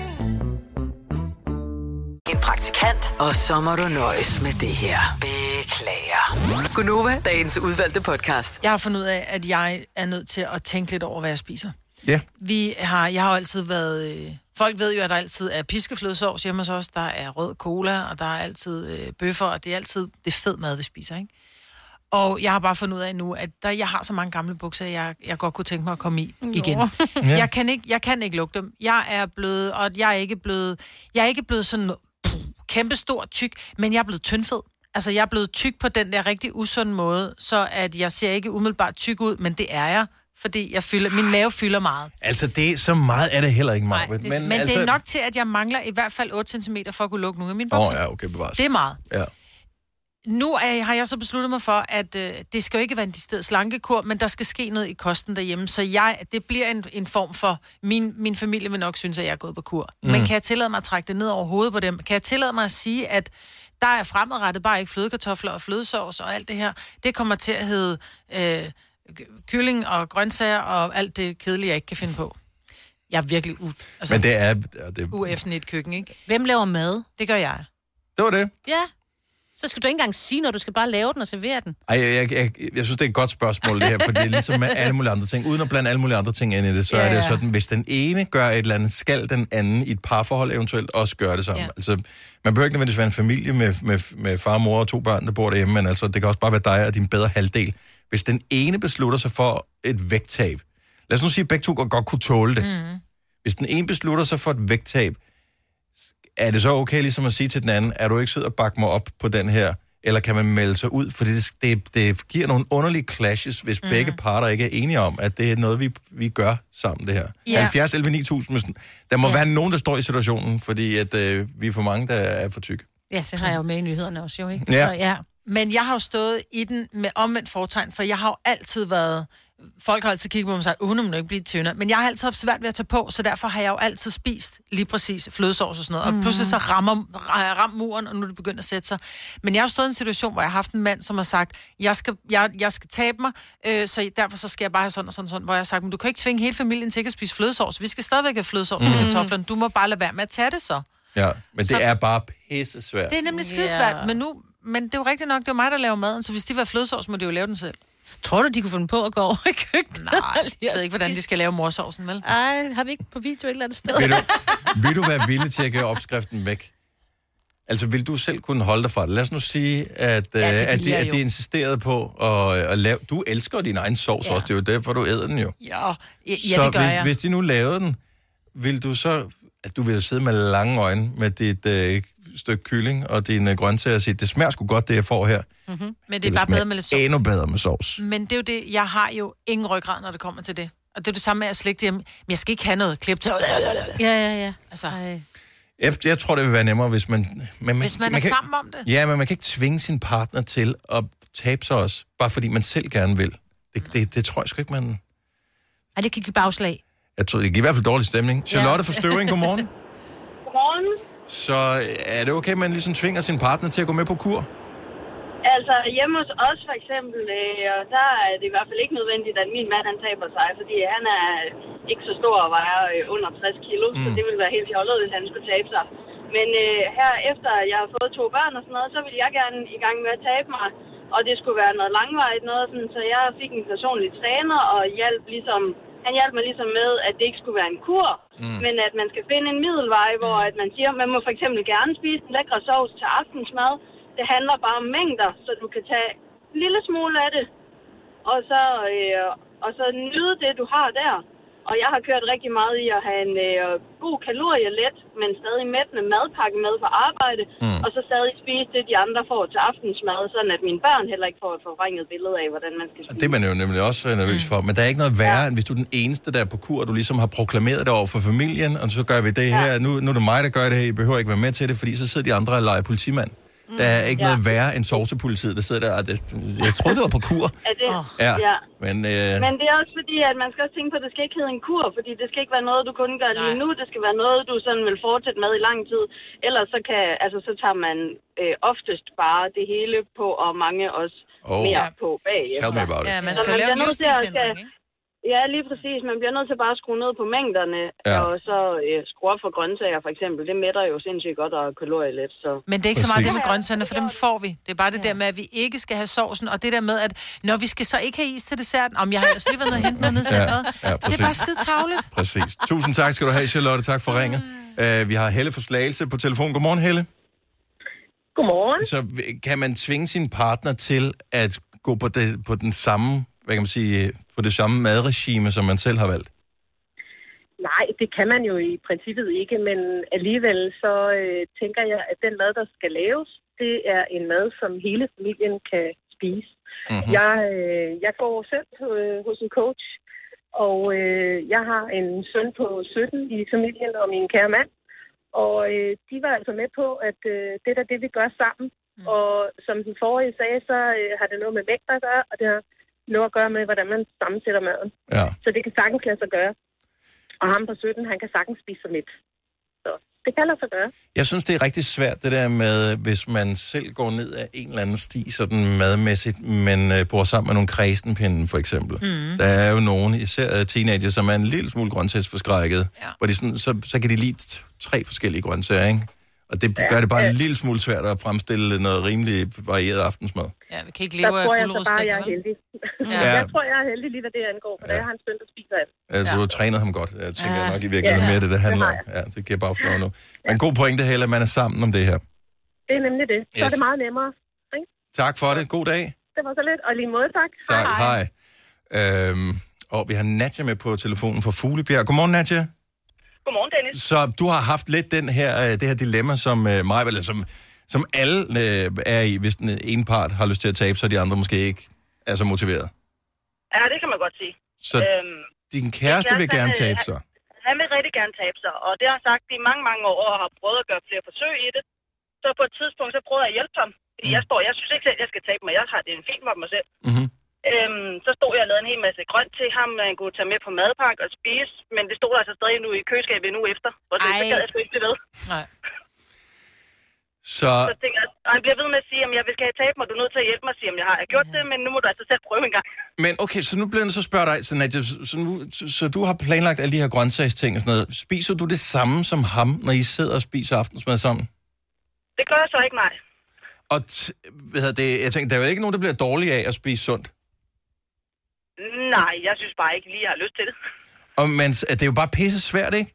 Praktikant, og så må du nøjes med det her. Beklager. Gunova, dagens udvalgte podcast. Jeg har fundet ud af, at jeg er nødt til at tænke lidt over, hvad jeg spiser. Ja. Vi har, jeg har jo altid været... Øh, folk ved jo, at der altid er piskeflødesovs hjemme hos os. Der er rød cola, og der er altid øh, bøffer, og det er altid det er fed mad, vi spiser, ikke? Og jeg har bare fundet ud af nu, at der, jeg har så mange gamle bukser, jeg, jeg godt kunne tænke mig at komme i igen. Ja. jeg, kan ikke, jeg kan ikke lugte dem. Jeg er blevet, og jeg er ikke blevet, jeg er ikke blevet sådan kæmpestor tyk, men jeg er blevet tyndfed. Altså, jeg er blevet tyk på den der rigtig usunde måde, så at jeg ser ikke umiddelbart tyk ud, men det er jeg, fordi jeg fylder, min mave fylder meget. Altså, det, så meget er det heller ikke, Nej, Maja. det, men, men altså... det er nok til, at jeg mangler i hvert fald 8 cm for at kunne lukke nogle af mine Åh, bukser. ja, okay, bevares. Det er meget. Ja. Nu er, har jeg så besluttet mig for, at øh, det skal jo ikke være en decideret slankekur, men der skal ske noget i kosten derhjemme. Så jeg, det bliver en, en form for... Min, min familie vil nok synes, at jeg er gået på kur. Mm. Men kan jeg tillade mig at trække det ned over hovedet på dem? Kan jeg tillade mig at sige, at der er fremadrettet bare ikke flødekartofler og flødesovs og alt det her. Det kommer til at hedde øh, kylling og grøntsager og alt det kedelige, jeg ikke kan finde på. Jeg er virkelig u, altså, Men det er... ja, Det, ueffen i et køkken, ikke? Hvem laver mad? Det gør jeg. det var det. Ja. Så skal du ikke engang sige noget, du skal bare lave den og servere den. Ej, jeg, jeg, jeg, jeg synes, det er et godt spørgsmål, det her, for det er ligesom med alle mulige andre ting. Uden at blande alle mulige andre ting ind i det, så Ja, ja, er det sådan, hvis den ene gør et eller andet, skal den anden i et parforhold eventuelt også gøre det samme. Ja. Altså, man behøver ikke nødvendigvis være en familie med, med, med far, mor og to børn, der bor derhjemme, men altså, det kan også bare være dig og din bedre halvdel. Hvis den ene beslutter sig for et vægttab, lad os nu sige, at begge to godt, godt kunne tåle det. Mm. Hvis den ene beslutter sig for et vægttab, er det så okay ligesom at sige til den anden, er du ikke sød at bakke mig op på den her, eller kan man melde sig ud? For det, det, det giver nogle underlige clashes, hvis mm. begge parter ikke er enige om, at det er noget, vi, vi gør sammen, det her. Ja. Ja. 70 11 9000, men sådan- der må ja. være nogen, der står i situationen, fordi at, øh, vi er for mange, der er for tykke. Ja, det har jeg jo med i nyhederne også, jo, ikke? Ja. Så, ja. Men jeg har jo stået i den med omvendt fortegn, for jeg har jo altid været folk har altid kigget på mig og sagt, hun må ikke blive tyndere. Men jeg har altid haft svært ved at tage på, så derfor har jeg jo altid spist lige præcis flødesovs og sådan noget. Og Mhm. pludselig så rammer, har jeg ramt muren, og nu er det begyndt at sætte sig. Men jeg har stået i en situation, hvor jeg har haft en mand, som har sagt, jeg skal, jeg, jeg skal tabe mig, øh, så derfor så skal jeg bare have sådan og sådan, og sådan. Hvor jeg har sagt, men du kan ikke tvinge hele familien til ikke at spise flødesovs. Vi skal stadigvæk have flødesovs mm. kartoflerne. Du må bare lade være med at tage det så. Ja, men det Så- er bare pisse svært. Det er nemlig skidesvært, men nu... Men det er jo rigtigt nok, det er jo mig, der laver maden, så hvis de var flødesovs, må de jo lave den selv. Tror du, de kunne finde på at gå over i køkkenet? Nej, jeg ved ikke, hvordan de skal lave morsovsen, vel? Ej, har vi ikke på video et eller andet sted? Vil du, vil du være villig til at gøre opskriften væk? Altså, vil du selv kunne holde dig fra det? Lad os nu sige, at, ja, det at, vil de, at de insisterede på at, at lave... Du elsker din egen sovs ja. også, det er jo derfor, du æder den jo. Ja, ja, ja så det gør hvis, jeg. hvis de nu lavede den, vil du så... At du vil sidde med lange øjne med dit øh, stykke kylling og dine grøntsager og sige, det smager sgu godt, det jeg får her. Mm-hmm. Men det er bare bedre med lidt sovs. Endnu bedre med sovs. Men det er jo det, jeg har jo ingen ryggrad, når det kommer til det. Og det er det samme med at slægte hjem. Men jeg skal ikke have noget klip til. Ja, ja, ja. Altså, Efter, jeg tror, det vil være nemmere, hvis man... Men hvis man, er kan, sammen om det. Ja, men man kan ikke tvinge sin partner til at tabe sig også, bare fordi man selv gerne vil. Det, det, det tror jeg sgu ikke, man... Ej, det kan give bagslag. Jeg tror, det giver i hvert fald dårlig stemning. Charlotte fra Støvring, godmorgen. Godmorgen. Så er det okay, at man ligesom tvinger sin partner til at gå med på kur? Altså hjemme hos os for eksempel, øh, og der er det i hvert fald ikke nødvendigt, at min mand han taber sig, fordi han er ikke så stor og vejer øh, under 60 kilo, mm. så det ville være helt fjollet, hvis han skulle tabe sig. Men øh, her efter jeg har fået to børn og sådan noget, så vil jeg gerne i gang med at tabe mig, og det skulle være noget langvarigt noget, sådan, så jeg fik en personlig træner og hjalp ligesom, han hjalp mig ligesom med, at det ikke skulle være en kur, mm. men at man skal finde en middelvej, hvor at man siger, man må for eksempel gerne spise en lækre sovs til aftensmad. Det handler bare om mængder, så du kan tage en lille smule af det, og så, øh, og så nyde det, du har der. Og jeg har kørt rigtig meget i at have en øh, god kalorielet, men stadig mættende madpakke med på arbejde, mm. og så stadig spise det, de andre får til aftensmad, sådan at mine børn heller ikke får et forvrænget billede af, hvordan man skal spise. Det er man jo nemlig også øh, nervøs for. Men der er ikke noget værre, end hvis du er den eneste, der er på kur, og du ligesom har proklameret det over for familien, og så gør vi det her. Nu, nu er det mig, der gør det her. I behøver ikke være med til det, fordi så sidder de andre og leger politimand. Der er ikke Ja. noget værre end sovsepolitiet, der sidder der. og Det, jeg troede, det var på kur. Er det? Ja. ja. Men, øh, Men det er også fordi, at man skal også tænke på, at det skal ikke hedde en kur, fordi det skal ikke være noget, du kun gør lige nu. Det skal være noget, du sådan vil fortsætte med i lang tid. Ellers så, kan, altså, så tager man øh, oftest bare det hele på, og mange også Oh. mere på bagefter. Tell me about it. Ja, man Så skal lave nødt til at livsstilsændring, skal- Ja, lige præcis. Man bliver nødt til bare at skrue ned på mængderne, Ja. og så øh, skrue op for grøntsager for eksempel. Det mætter jo sindssygt godt og kalorielet. Så. Men det er ikke så meget det Præcis. med grøntsagerne, for dem får vi. Det er bare det der med, at vi ikke skal have sovsen, og det der med, at når vi skal så ikke have is til desserten, om jeg har ellers lige været nede og hentet noget Ja, centret. ja, det er præcis. bare skide tavligt. Præcis. Tusind tak skal du have, Charlotte. Tak for ringet. Uh, vi har Helle for Slagelse på telefon. Godmorgen, Helle. Godmorgen. Så v- kan man tvinge sin partner til at gå på, det, på den samme, hvad kan man sige, på det samme madregime, som man selv har valgt? Nej, det kan man jo i princippet ikke, men alligevel så øh, tænker jeg, at den mad, der skal laves, det er en mad, som hele familien kan spise. Mm-hmm. Jeg, øh, jeg går selv øh, hos en coach, og øh, jeg har en søn på 17 i familien og min kære mand. Og øh, de var altså med på, at øh, det er det, vi gør sammen. Mm. Og som den forrige sagde, så øh, har det noget med vægt at gøre, og det har noget at gøre med, hvordan man sammensætter maden. Ja. Så det kan sagtens lade sig gøre. Og ham på 17, han kan sagtens spise sig lidt. Så det kan lade sig gøre. Jeg synes, det er rigtig svært, det der med, hvis man selv går ned ad en eller anden sti, sådan madmæssigt, men øh, bor sammen med nogle kredsenpinde, for eksempel. Mm. Der er jo nogen, især øh, teenager, som er en lille smule grøntsagsforskrækket, ja. hvor de sådan, så, så kan de lide tre forskellige grøntsager, ikke? Og det Ja, gør det bare ja. en lille smule svært at fremstille noget rimelig varieret aftensmad. Ja, vi kan ikke Der leve af tror jeg så bare, jeg er heldig. Ja. (laughs) Ja. Jeg tror, jeg er heldig lige, hvad det angår, for ja. jeg har en søn, der spiser alt. Altså, ja. du har trænet ham godt. Jeg tænker Ja. nok i virkeligheden Ja, mere, det det handler det om. Ja, det giver bagslag nu. Men god pointe, Helle, at man er sammen om det her. Det er nemlig det. Så Yes. er det meget nemmere. Ikke? Tak for det. God dag. Det var så lidt. Og lige måde, tak. Tak. Hej. Øhm, og vi har Nadja med på telefonen fra Fuglebjerg. Godmorgen, Nadja. Godmorgen, Dennis. Så du har haft lidt den her, øh, det her dilemma, som øh, mig, eller som, som alle øh, er i, hvis den ene part har lyst til at tabe, så de andre måske ikke er så motiveret. Ja, det kan man godt sige. Så din kæreste vil gerne tabe sig. Han vil rigtig gerne tabe sig, og det har han sagt i mange, mange år, og har prøvet at gøre flere forsøg i det. Så på et tidspunkt, så prøvede jeg at hjælpe ham. Fordi jeg står, jeg synes ikke selv, jeg skal tabe mig. Jeg har det en fin for mig selv. Mm-hmm. Øhm, så stod jeg og lavede en hel masse grønt til ham, man kunne tage med på madpakke og spise, men det stod altså stadig nu i køleskabet uge efter. Og det, så Ej. gad jeg sgu ikke blive ved. Nej. Så Så tænker jeg, og han bliver ved med at sige, at jeg vil skal have tabe mig, du er nødt til at hjælpe mig, sige, om jeg har jeg gjort det, men nu må du altså selv prøve en gang. Men okay, så nu bliver jeg så spørge dig, så, Nadia, så, så, nu, så, så du har planlagt alle de her grøntsagsting og sådan noget. Spiser du det samme som ham, når I sidder og spiser aftensmad sammen? Det gør jeg så ikke, nej. Og t- hvad det, jeg tænker, der er jo ikke nogen, der bliver dårlig af at spise sundt. Nej, jeg synes bare ikke lige, jeg har lyst til det. Og men, at det er jo bare pisse svært, ikke?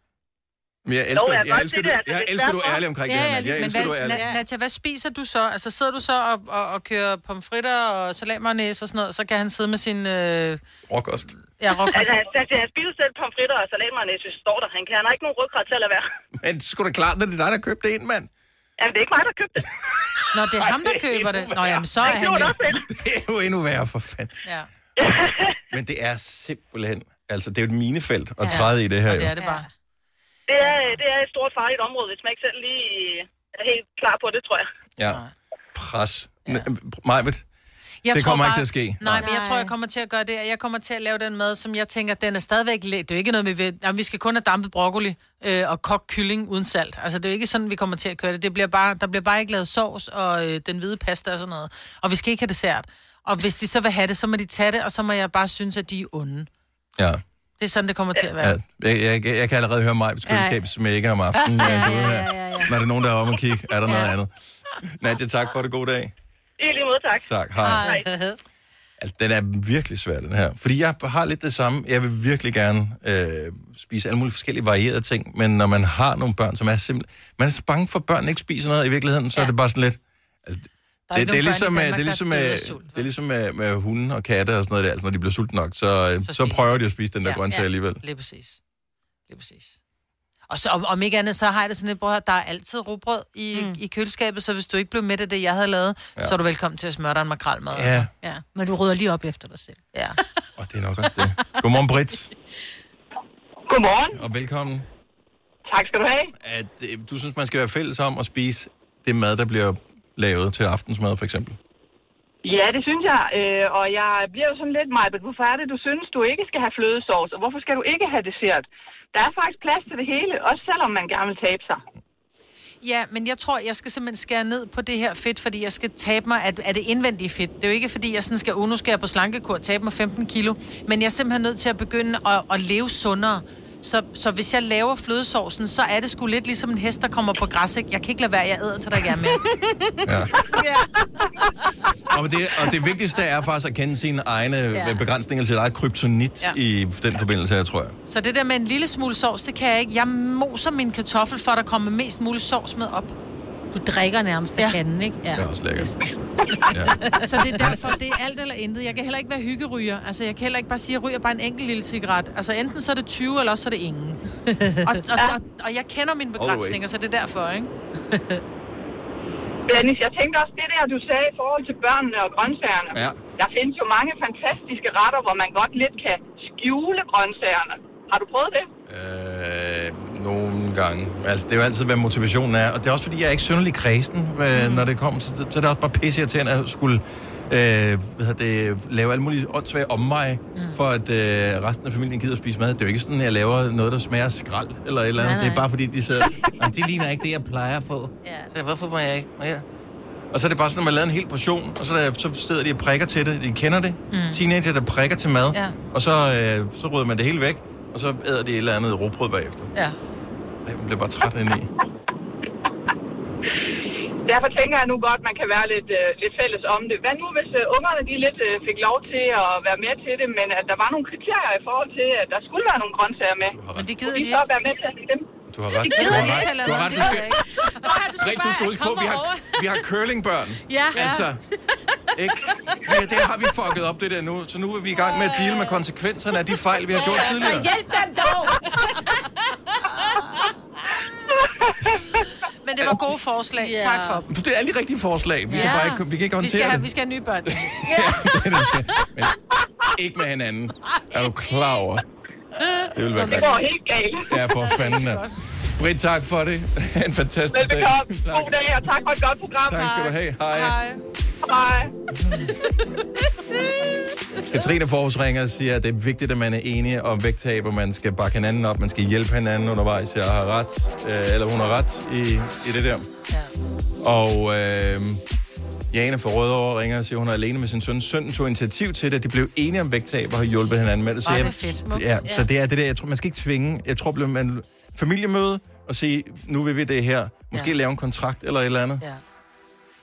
Men jeg elsker, Jo, jeg jeg, elsker, se du, det, altså, jeg det er elsker, du er ærlig omkring Ja, det her, ja, Nadia. Jeg men elsker, du er hvad, ærlig. Na- Nadja, hvad spiser du så? Altså, sidder du så og, og, og kører pomfritter og salatmayonnaise og sådan noget, så kan han sidde med sin... Øh... Råkost. Ja, (laughs) råkost. Altså, jeg, jeg, jeg spiser selv pomfritter og salatmayonnaise, hvis det står der. Han, kan, han har ikke nogen ryggrad til at lade være. (laughs) Men det sgu da klart, at det er dig, der købte det ind, mand. Jamen, det er ikke mig, der købte det. Nå, det er ham, der køber det. Nå, jamen, så er Han han jo... det. (laughs) Det er jo endnu værre, for fanden. Ja. (laughs) Men det er simpelthen... Altså, det er jo et minefelt at træde i det her, Og det er det bare. Det er, det er et stort farligt område, hvis man ikke selv lige er helt klar på det, tror jeg. Ja. Pres. Ja. Majbet, Jeg det tror kommer ikke bare- til at ske. Nej, men jeg tror, jeg kommer til at gøre det. Jeg kommer til at lave den mad, som jeg tænker, den er stadigvæk... læ- Det er jo ikke noget, vi vil... Jamen, vi skal kun have dampet broccoli øh, og kogt kylling uden salt. Altså, det er jo ikke sådan, vi kommer til at køre det. det bliver bare, der bliver bare ikke lavet sovs og øh, den hvide pasta og sådan noget. Og vi skal ikke have dessert. Og hvis de så vil have det, så må de tage det, og så må jeg bare synes, at de er onde. Ja. Det er sådan, det kommer til at være. Ja, jeg, jeg, jeg kan allerede høre mig på køleskab smække om aftenen. Ja, Ja, ja, ja, ja, ja, ja, ja. Når der er nogen, der er om og kigge, er der noget andet. Nadja, tak for det. God dag. I lige måde, tak. Tak. Hej. Altså, den er virkelig svær, den her. Fordi jeg har lidt det samme. Jeg vil virkelig gerne øh, spise alle mulige forskellige varierede ting, men når man har nogle børn, som er simpelthen... Man er så bange for, at børn ikke spiser noget i virkeligheden, så ja. er det bare sådan lidt... Altså, Der er det, ikke det, er ligesom, med, det er Danmark, ligesom, med, det er ligesom med, med hunde og katte og sådan noget der. Altså, når de bliver sultne nok, så, øh, så, så prøver de. at spise den der ja, grøntsag alligevel. Lige præcis. Lige præcis. Og så, om, om ikke andet, så har jeg det sådan lidt, bror, der er altid rugbrød i, mm. i køleskabet, så hvis du ikke blev med af det, jeg havde lavet, ja. så er du velkommen til at smøre dig en makrelmad. Ja. Ja, men du rydder lige op efter dig selv. Ja. Og det er nok også det. Godmorgen, Britt. (laughs) Godmorgen. Og velkommen. Tak skal du have. At, øh, du synes, man skal være fælles om at spise det mad, der bliver lavet til aftensmad, for eksempel? Ja, det synes jeg. Øh, og jeg bliver jo sådan lidt, Majbet, hvorfor er det, du synes, du ikke skal have flødesovs? Og hvorfor skal du ikke have dessert? Der er faktisk plads til det hele, også selvom man gerne vil tabe sig. Ja, men jeg tror, jeg skal simpelthen skære ned på det her fedt, fordi jeg skal tabe mig af, af det indvendige fedt. Det er jo ikke, fordi jeg sådan skal, oh, nu skal jeg på slankekur og tabe mig 15 kilo, men jeg er simpelthen nødt til at begynde at, at leve sundere. Så, så hvis jeg laver flødesovsen, så er det sgu lidt ligesom en hest, der kommer på græs, ikke? Jeg kan ikke lade være, jeg æder til der ikke er mere. (laughs) Og det, og det vigtigste er faktisk at kende sine egne Ja. ja. begrænsninger til eget kryptonit Ja. ja. i den forbindelse her, tror jeg. Så det der med en lille smule sovs, det kan jeg ikke. Jeg moser min kartoffel, for at der kommer mest muligt sovs med op. Du drikker nærmest af ja. kanden, ikke? Ja. Det er også lækkert. Så det er derfor, det er alt eller intet. Jeg kan heller ikke være hyggeryger. Altså, jeg kan heller ikke bare sige, at jeg ryger bare en enkelt lille cigaret. Altså, enten så er det 20, eller også så er det ingen. (laughs) og, og, og, og, jeg kender mine begrænsninger, så det er derfor, ikke? (laughs) Dennis, jeg tænkte også det der, du sagde i forhold til børnene og grøntsagerne. Ja. Der findes jo mange fantastiske retter, hvor man godt lidt kan skjule grøntsagerne. Har du prøvet det? Øh, nogle gange. Altså, det er jo altid, hvad motivationen er. Og det er også, fordi jeg er ikke synderlig kredsen, øh, når det kommer. Så, så er det også bare pisse irriterende at skulle øh, hvad det, lave alle mulige åndssvage omveje, mm. for at øh, resten af familien gider at spise mad. Det er jo ikke sådan, at jeg laver noget, der smager skrald, eller et eller andet. Nej, Det er nej. bare fordi, de siger, "Jamen, det ligner ikke det, jeg plejer at få. Ja. Så hvorfor må jeg ikke? Jeg? Og så er det bare sådan, at man laver en hel portion, og så, er der, så sidder de og prikker til det. De kender det. Mm. Mm. Teenager, der prikker til mad. Ja. Og så, øh, så rydder man det hele væk, og så æder de et eller andet råbrød bagefter. Ja. Ej, man bliver bare træt indeni. (laughs) Derfor tænker jeg nu godt, man kan være lidt, øh, lidt fælles om det. Hvad nu, hvis øh, ungerne de lidt øh, fik lov til at være med til det, men at der var nogle kriterier i forhold til, at der skulle være nogle grøntsager med? Men det gider de de så ikke. være med til at dem? Du har ret. Det Du har ret. ikke. Du har ret. Du skal, Rik, (laughs) du skal huske på, vi har, vi har curlingbørn. Ja. Altså, ikke? Ja, det har vi fucket op, det der nu. Så nu er vi i gang med at deale med konsekvenserne af de fejl, vi har gjort tidligere. Hjælp dem dog! (laughs) Men det var gode forslag. Ja. Tak for dem. Det er alle de rigtige forslag. Vi, ja. kan, bare ikke, vi kan ikke vi skal, håndtere have, det. vi skal have nye børn. (laughs) det skal. Men ikke med hinanden. Er du klar over? Det vil være Det går helt galt. Ja, for fanden. Britt, tak for det. en fantastisk dag. Velbekomme. God dag, og tak for et godt program. Tak skal du have. Hej. Hej. Hej. Katrine Fors ringer og siger, at det er vigtigt, at man er enige om vægttab, og man skal bakke hinanden op, man skal hjælpe hinanden undervejs. Jeg har ret, øh, eller hun har ret i, i det der. Ja. Og øh, Jane fra Rødovre ringer og siger, at hun er alene med sin søn. Sønnen tog initiativ til det. De blev enige om vægttab og har hjulpet hinanden med det. Så, jeg- er fedt. Ja, så det er det der, jeg tror, man skal ikke tvinge. Jeg tror, man familiemøde og sige, nu vil vi det her. Måske ja. lave en kontrakt eller et eller andet. Ja.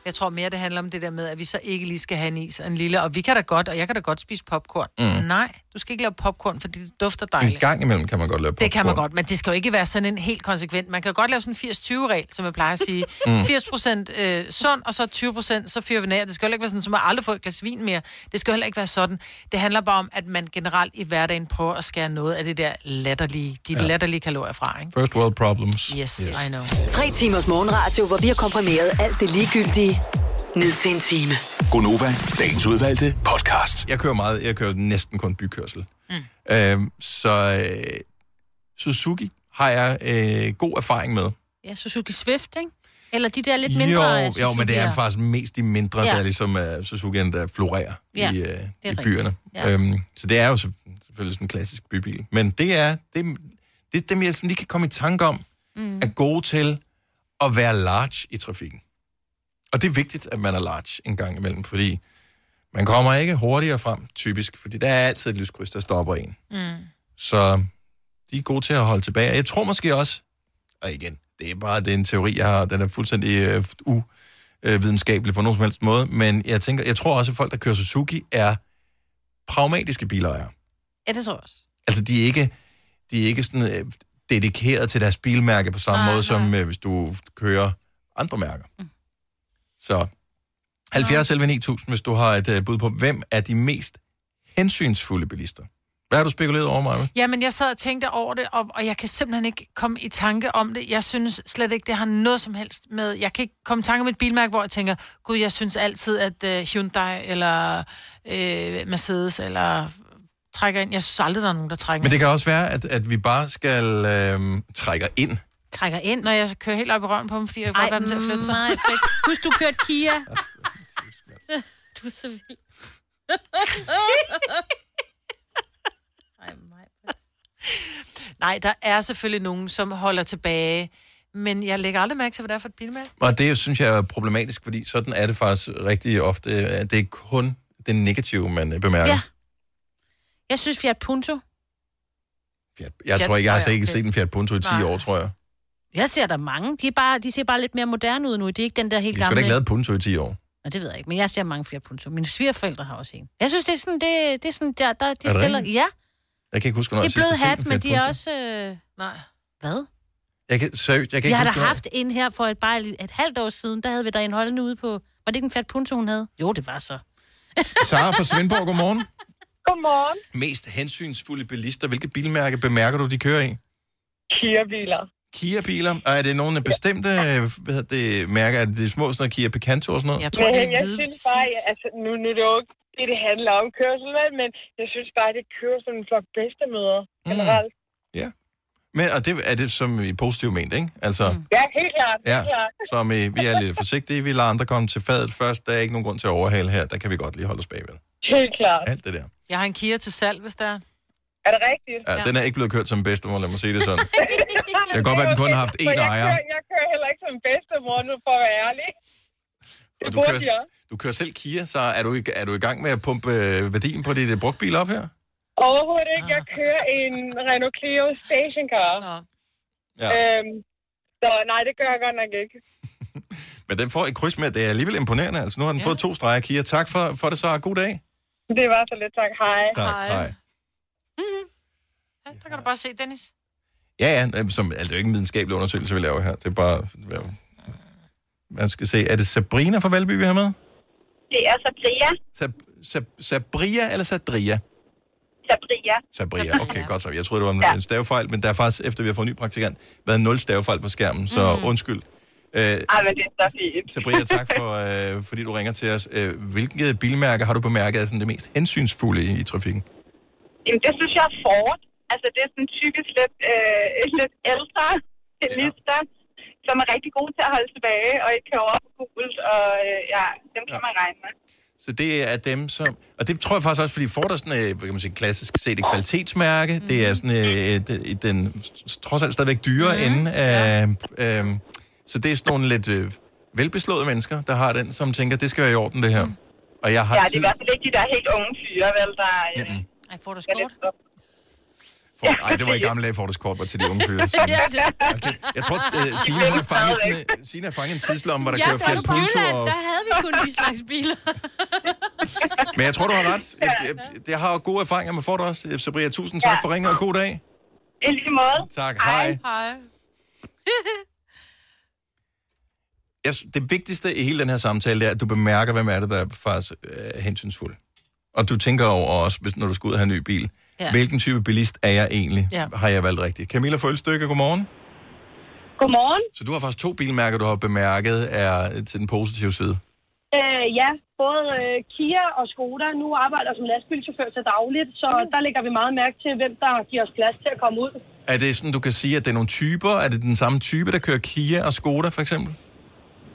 Jeg tror mere, det handler om det der med, at vi så ikke lige skal have en is og en lille. Og vi kan da godt, og jeg kan da godt spise popcorn. Mm. Nej, du skal ikke lave popcorn, fordi det dufter En dejligt. gang imellem kan man godt lave popcorn. Det kan man godt, men det skal jo ikke være sådan en helt konsekvent. Man kan godt lave sådan en 80-20-regel, som jeg plejer at sige. (laughs) Mm. Mm. 80% øh, sund, og så 20% så fyrer vi ned. Det skal jo heller ikke være sådan, som at aldrig få et glas vin mere. Det skal jo heller ikke være sådan. Det handler bare om, at man generelt i hverdagen prøver at skære noget af det der latterlige, de ja. latterlige kalorier fra, ikke? First world problems. Yes, yes, I know. Tre timers morgenradio, hvor vi har komprimeret alt det ligegyldige ned til en time. Gonova, dagens udvalgte podcast. Jeg kører meget, jeg kører næsten kun bykørsel. Mm. Øhm, så øh, Suzuki har jeg øh, god erfaring med. Ja, Suzuki Swift, ikke? Eller de der lidt mindre jo, Suzuki'er. jo, men det er faktisk mest de mindre, Ja. der ligesom uh, Suzuki'en, der florerer Ja, i, det uh, er i rigtigt. byerne. Ja. Øhm, så det er jo selv- selvfølgelig sådan en klassisk bybil. Men det er, det, det er dem, jeg sådan lige kan komme i tanke om, mm. er gode til at være large i trafikken. Og det er vigtigt, at man er large en gang imellem, fordi man kommer ikke hurtigere frem, typisk, fordi der er altid et lyskryds, der stopper en. Mm. Så de er gode til at holde tilbage. Jeg tror måske også, og igen, det er bare det er en teori, jeg har, den er fuldstændig øh, uvidenskabelig på nogen som helst måde, men jeg tænker, jeg tror også, at folk, der kører Suzuki, er pragmatiske bilejere. Ja, det tror jeg også. Altså, de er ikke, de er ikke sådan øh, dedikeret til deres bilmærke på samme Nej, måde, som øh, hvis du kører andre mærker. Mm. Så 70 11 9000, hvis du har et øh, bud på, hvem er de mest hensynsfulde bilister? Hvad har du spekuleret over, Maja? Jamen, jeg sad og tænkte over det, og, og jeg kan simpelthen ikke komme i tanke om det. Jeg synes slet ikke, det har noget som helst med... Jeg kan ikke komme i tanke om et bilmærke, hvor jeg tænker, gud, jeg synes altid, at uh, Hyundai eller uh, Mercedes eller trækker ind. Jeg synes aldrig, der er nogen, der trækker Men det ind. kan også være, at, at vi bare skal øh, trække ind. Trækker ind. Når jeg kører helt op i røven på dem, fordi jeg får dem til at flytte sig. nej. Husk, du kørte Kia. (laughs) du er så vild. (laughs) Nej, der er selvfølgelig nogen, som holder tilbage. Men jeg lægger aldrig mærke til, hvad det er for et bilmærke. Og det synes jeg er problematisk, fordi sådan er det faktisk rigtig ofte. Det er kun det negative, man øh, bemærker. Ja. Jeg synes Fiat Punto. Jeg tror ikke, jeg har set, ikke set en Fiat Punto i 10 Nej. år, tror jeg. Jeg ser der mange. De, er bare, de ser bare lidt mere moderne ud nu. Det er ikke den der helt De skal gamle... da ikke lave Punto i 10 år. Nå, det ved jeg ikke, men jeg ser mange Fiat Punto. Mine svigerforældre har også en. Jeg synes, det er sådan, det, det er sådan, der, der de det stiller... Ja, Jeg kan ikke huske, hvornår det er jeg blød sidst har set hat, en men de er Punto. også... Øh... Nej. Hvad? Jeg kan, seriøst, jeg kan Vi ikke har da huske, hvornår- haft en her for et, bare et, et halvt år siden. Der havde vi der en holdende ude på... Var det ikke en Fiat Punto, hun havde? Jo, det var så. Sara fra Svendborg, godmorgen. (laughs) Godmorgen. Mest hensynsfulde bilister, hvilke bilmærke bemærker du, de kører i? Kia-biler. Kia-biler? Og er det nogle bestemte øh, hvad hedder det, mærker? Er det de små sådan noget Kia Picanto og sådan noget? Jeg, men, jeg synes bare, at, altså, nu, nu er det jo ikke det, det handler om kørsel, men jeg synes bare, at det kører som en flok bedstemøder generelt. Ja. Men, og det er det som i positiv ment, ikke? Altså, mm. Ja, helt klart. ja, Helt klart. (laughs) som i, vi er lidt forsigtige, vi lader andre komme til fadet først. Der er ikke nogen grund til at overhale her. Der kan vi godt lige holde os bagved. Helt klart. Alt det der. Jeg har en Kia til salg, hvis der er. Er det rigtigt? Ja, den er ikke blevet kørt som bedstemor, lad mig sige det sådan. (laughs) Det kan godt være, at den kun har haft én jeg ejer. Kører, jeg kører heller ikke som bedstemor nu, for at være ærlig. Det Og du kører, jeg. du kører selv Kia, så er du, i, er du i gang med at pumpe øh, værdien på dit øh, brugtbil op her? Overhovedet ikke. Jeg kører en Renault Clio stationcar. Ja. Øhm, så nej, det gør jeg godt nok ikke. (laughs) Men den får et kryds med, det er alligevel imponerende. Altså, nu har den ja. fået to streger, Kia. Tak for, for det så. God dag. Det var så lidt tak. Hej. Tak, hej. Ja, der kan du bare se, Dennis. Ja, ja, øh, som, altså, det er jo ikke en videnskabelig undersøgelse, vi laver her. Det er bare... Man skal se, er det Sabrina fra Valby, vi har med? Det er Sabria. Sab, Sab, Sabria eller Sadria? Sabria. Sabria, okay, godt så. Jeg troede, det var en, ja. en stavefejl, men der er faktisk, efter vi har fået en ny praktikant, været nul stavefejl på skærmen, så Mhm. mm. undskyld. Øh, Ej, men det er så fint. Sabria, tak for, øh, fordi du ringer til os. Øh, hvilke bilmærker har du bemærket er sådan det mest hensynsfulde i, i trafikken? Jamen, det synes jeg er Ford. Altså, det er sådan typisk lidt, øh, (laughs) lidt ældre ja. som er rigtig gode til at holde tilbage, og ikke kører op på gult, og øh, ja, dem kan ja. man regne med. Så det er dem, som... Og det tror jeg faktisk også, fordi Ford er sådan, øh, kan man sige, klassisk set et kvalitetsmærke. Mm. Det er sådan øh, den, den trods alt stadigvæk dyre mm. ende af... Øh, så det er sådan nogle lidt øh, velbeslåede mennesker, der har den, som tænker, det skal være i orden, det her. Og jeg har Ja, det er i hvert fald ikke de der helt unge fyre, vel, der... Øh, Ej, får du lidt op. Nej, det var i gamle dage, Fordes Kort var til de unge fyre. (laughs) Ja, det Okay. Jeg tror, uh, (laughs) Signe har fanget, sådan, Signe har fanget en tidslomme, hvor der kører Fiat Punto. Jylland, Og... der havde vi kun de slags biler. (laughs) Men jeg tror, du har ret. Jeg, jeg, jeg har jo gode erfaringer med Ford også. Sabria, tusind tak for ringen, og god dag. I lige måde. Tak, hej. Hej. Jeg, det vigtigste i hele den her samtale, det er, at du bemærker, hvem er det, der er faktisk øh, hensynsfuld. Og du tænker over også, hvis, når du skal ud og have en ny bil, Ja. hvilken type bilist er jeg egentlig? Ja. Har jeg valgt rigtigt? Camilla Følstykke, godmorgen. Godmorgen. Så du har faktisk to bilmærker, du har bemærket, er til den positive side. Øh, ja, både øh, Kia og Skoda. Nu arbejder som lastbilchauffør til dagligt, så mm. der lægger vi meget mærke til, hvem der giver os plads til at komme ud. Er det sådan, du kan sige, at det er nogle typer? Er det den samme type, der kører Kia og Skoda, for eksempel?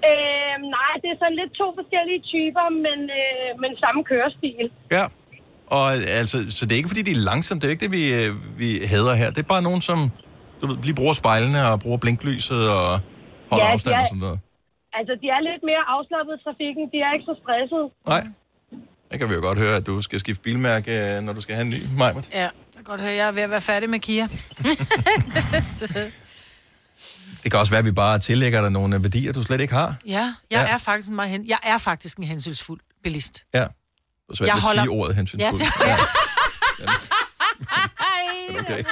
Øh, nej, det er sådan lidt to forskellige typer, men, øh, men samme kørestil. Ja. Og altså, så det er ikke, fordi de er langsomme. Det er ikke det, vi, øh, vi hader her. Det er bare nogen, som du ved, lige bruger spejlene og bruger blinklyset og holder Ja, afstand er- og sådan noget. Altså, de er lidt mere afslappet i trafikken. De er ikke så stressede. Nej. Der kan vi jo godt høre, at du skal skifte bilmærke, øh, når du skal have en ny, Majbert. Ja, jeg kan godt høre, jeg er ved at være færdig med Kia. (laughs) Det kan også være, at vi bare tillægger dig nogle værdier, du slet ikke har. ja, jeg Ja. er faktisk en meget hen... Jeg er faktisk en hensynsfuld bilist. Ja. Det er svært Jeg at holder- sige ordet hensynsfuld. Ja, det- Ja. (laughs) (laughs) okay.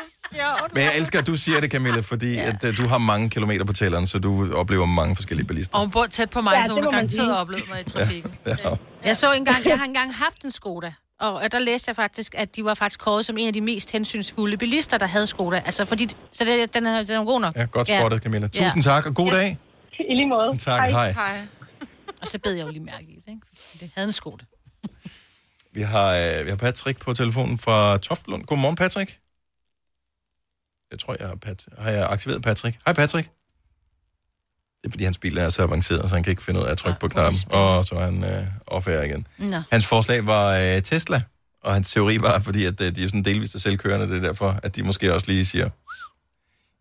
Men jeg elsker, at du siger det, Camilla, fordi ja. at, uh, du har mange kilometer på tælleren, så du oplever mange forskellige bilister. Og hun bor tæt på mig, Ja, ja, så hun har garanteret oplevet mig i trafikken. Ja. Jeg så engang, jeg har engang haft en Skoda, og der læste jeg faktisk, at de var faktisk kåret som en af de mest hensynsfulde bilister, der havde Skoda. Altså, fordi, så det, den, er, den er god nok. Ja, godt spottet, Camilla. Ja. Tusind tak, og god dag. I lige måde. Tak, hej. hej. (laughs) Og så bed jeg jo lige mærke i det, ikke? Det havde en Skoda. (laughs) Vi har, øh, vi har Patrick på telefonen fra Toftlund. Godmorgen, Patrick. Jeg tror, jeg har, Pat- har jeg aktiveret Patrick. Hej, Patrick. Det er, fordi hans bil er så avanceret, så han kan ikke finde ud af at trykke på knappen. Og så er han øh, off igen. Nå. Hans forslag var øh, Tesla, og hans teori var, fordi at, øh, de er sådan delvist selvkørende, det er derfor, at de måske også lige siger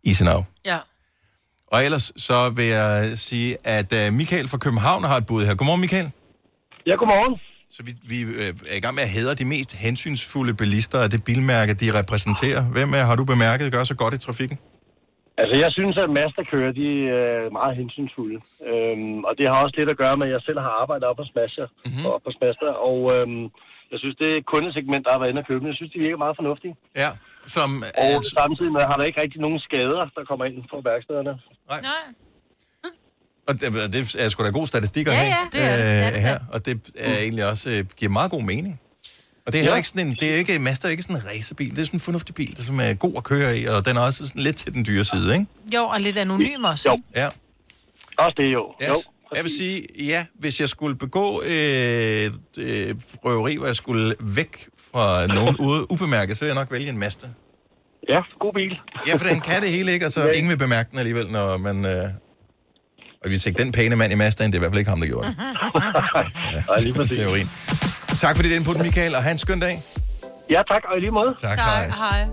easy now. Ja. Og ellers så vil jeg sige, at øh, Michael fra København har et bud her. Godmorgen, Michael. Ja, godmorgen. Så vi, vi øh, er i gang med at hædre de mest hensynsfulde bilister af det bilmærke, de repræsenterer. Hvem er, har du bemærket gør så godt i trafikken? Altså, jeg synes, at Masterkører, de er meget hensynsfulde. Øhm, og det har også lidt at gøre med, at jeg selv har arbejdet op på Smasher, mm-hmm. op på Smasher, og øhm, jeg synes, det kundesegment, der har været inde og købe, jeg synes, de virker meget fornuftige. Ja, som... Og samtidig med, har der ikke rigtig nogen skader, der kommer ind fra værkstederne. Nej. Og det, det er sgu da god statistik at Ja, have ja, det er det. øh, Ja, det er her. Og det er egentlig også øh, giver meget god mening. Og det er heller Ja. ikke sådan en, det er ikke, Mazda er ikke sådan en racerbil. Det er sådan en fornuftig bil, som er god at køre i, og den er også sådan lidt til den dyre side, ikke? Jo, og lidt anonym også. Jo. Ja. Også det jo. Yes. jo. Jeg vil sige, ja, hvis jeg skulle begå øh, øh, røveri, hvor jeg skulle væk fra nogen (laughs) ude ubemærket, så vil jeg nok vælge en Mazda. Ja, god bil. Ja, for den kan det hele, ikke? Og så (laughs) ja. ingen vil bemærke den alligevel, når man... Øh... Og hvis ikke den pæne mand i Mazdaen, det er i hvert fald ikke ham, der gjorde det. (laughs) Ja, lige på teorien. Tak for dit input, Michael, og have en skøn dag. Ja, tak, og i lige måde. Tak, hej. hej.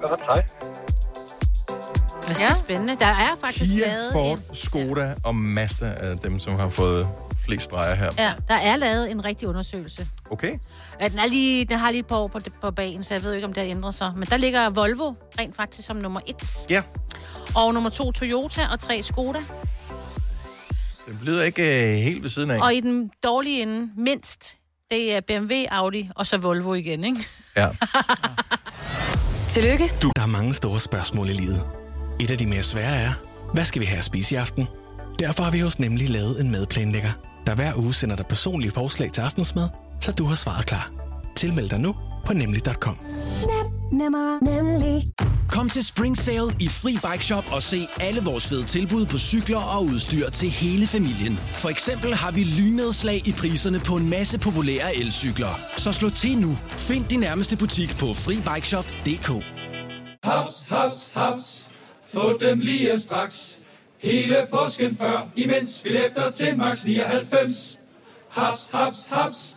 Godt, hej. Det er spændende. Der er faktisk Kia, lavet Ford, en, Skoda og Mazda er dem, som har fået flest streger her. ja, der er lavet en rigtig undersøgelse. Okay. Ja, den, er lige, den har lige et par år på, på bagen, så jeg ved ikke, om det har ændret sig. Men der ligger Volvo rent faktisk som nummer et. Ja. Og nummer to Toyota og tre Skoda. Den bliver ikke øh, helt ved siden af. Og i den dårlige ende, mindst, det er BMW, Audi og så Volvo igen, ikke? Ja. (laughs) Tillykke. Du, der er mange store spørgsmål i livet. Et af de mere svære er, hvad skal vi have at spise i aften? Derfor har vi hos Nemlig lavet en madplanlægger, der hver uge sender dig personlige forslag til aftensmad, så du har svaret klar. Tilmeld dig nu på nemlig.com. Nemmer, nemlig. Kom til Spring Sale i Fri Bike Shop og se alle vores fede tilbud på cykler og udstyr til hele familien. For eksempel har vi lynedslag i priserne på en masse populære elcykler. Så slå til nu. Find din nærmeste butik på FriBikeShop.dk. Haps, haps, haps. Få dem lige straks. Hele påsken før, imens billetter til max 99. Haps, haps, haps.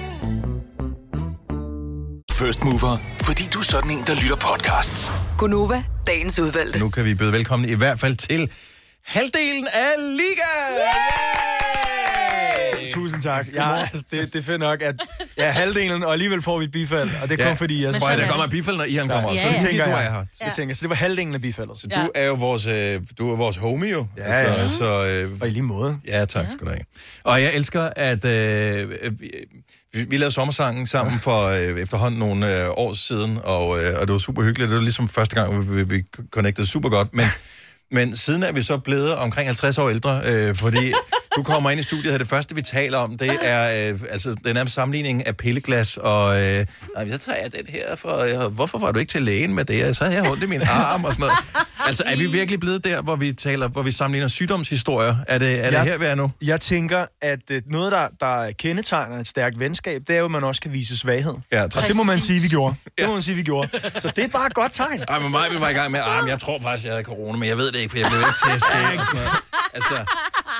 First mover, fordi du er sådan en, der lytter podcasts. Gunova, dagens udvalgte. Nu kan vi byde velkommen i hvert fald til halvdelen af Liga! Tusind tak. Ja, altså, det, det er fedt nok, at ja, halvdelen, og alligevel får vi et bifald. Og det er kun Ja. fordi... Jeg, sådan der er kommer et bifald, når Ian kommer også. Så det er tænker du jeg. er her. Jeg tænker, så det var halvdelen af bifaldet. Så du er jo vores, øh, du er vores homie jo. Ja, ja. Så, så, øh, og i lige måde. Ja, tak skal du have. Og jeg elsker, at øh, øh, vi, vi lavede sommersangen sammen for øh, efterhånden nogle øh, år siden, og, øh, og det var super hyggeligt. Det var ligesom første gang, vi, vi, vi connectede super godt. Men, men siden er vi så blevet omkring 50 år ældre, øh, fordi du kommer ind i studiet, og det første, vi taler om, det er øh, altså, den er nærmest sammenligning af pilleglas, og øh, "Ej, så tager jeg den her, for øh, hvorfor var du ikke til lægen med det? Så havde jeg ondt i min arm og sådan noget. Altså, er vi virkelig blevet der, hvor vi taler, hvor vi sammenligner sygdomshistorier? Er det, er det Jeg- her, vi er nu? Jeg tænker, at øh, noget, der, der kendetegner et stærkt venskab, det er jo, at man også kan vise svaghed. Ja, og det må man sige, vi gjorde. Det må man sige, vi gjorde. Så det er bare et godt tegn. Ej, men mig, vi var i gang med, ah, men jeg tror faktisk, jeg havde corona, men jeg ved det ikke, for jeg blev ikke testet. Altså,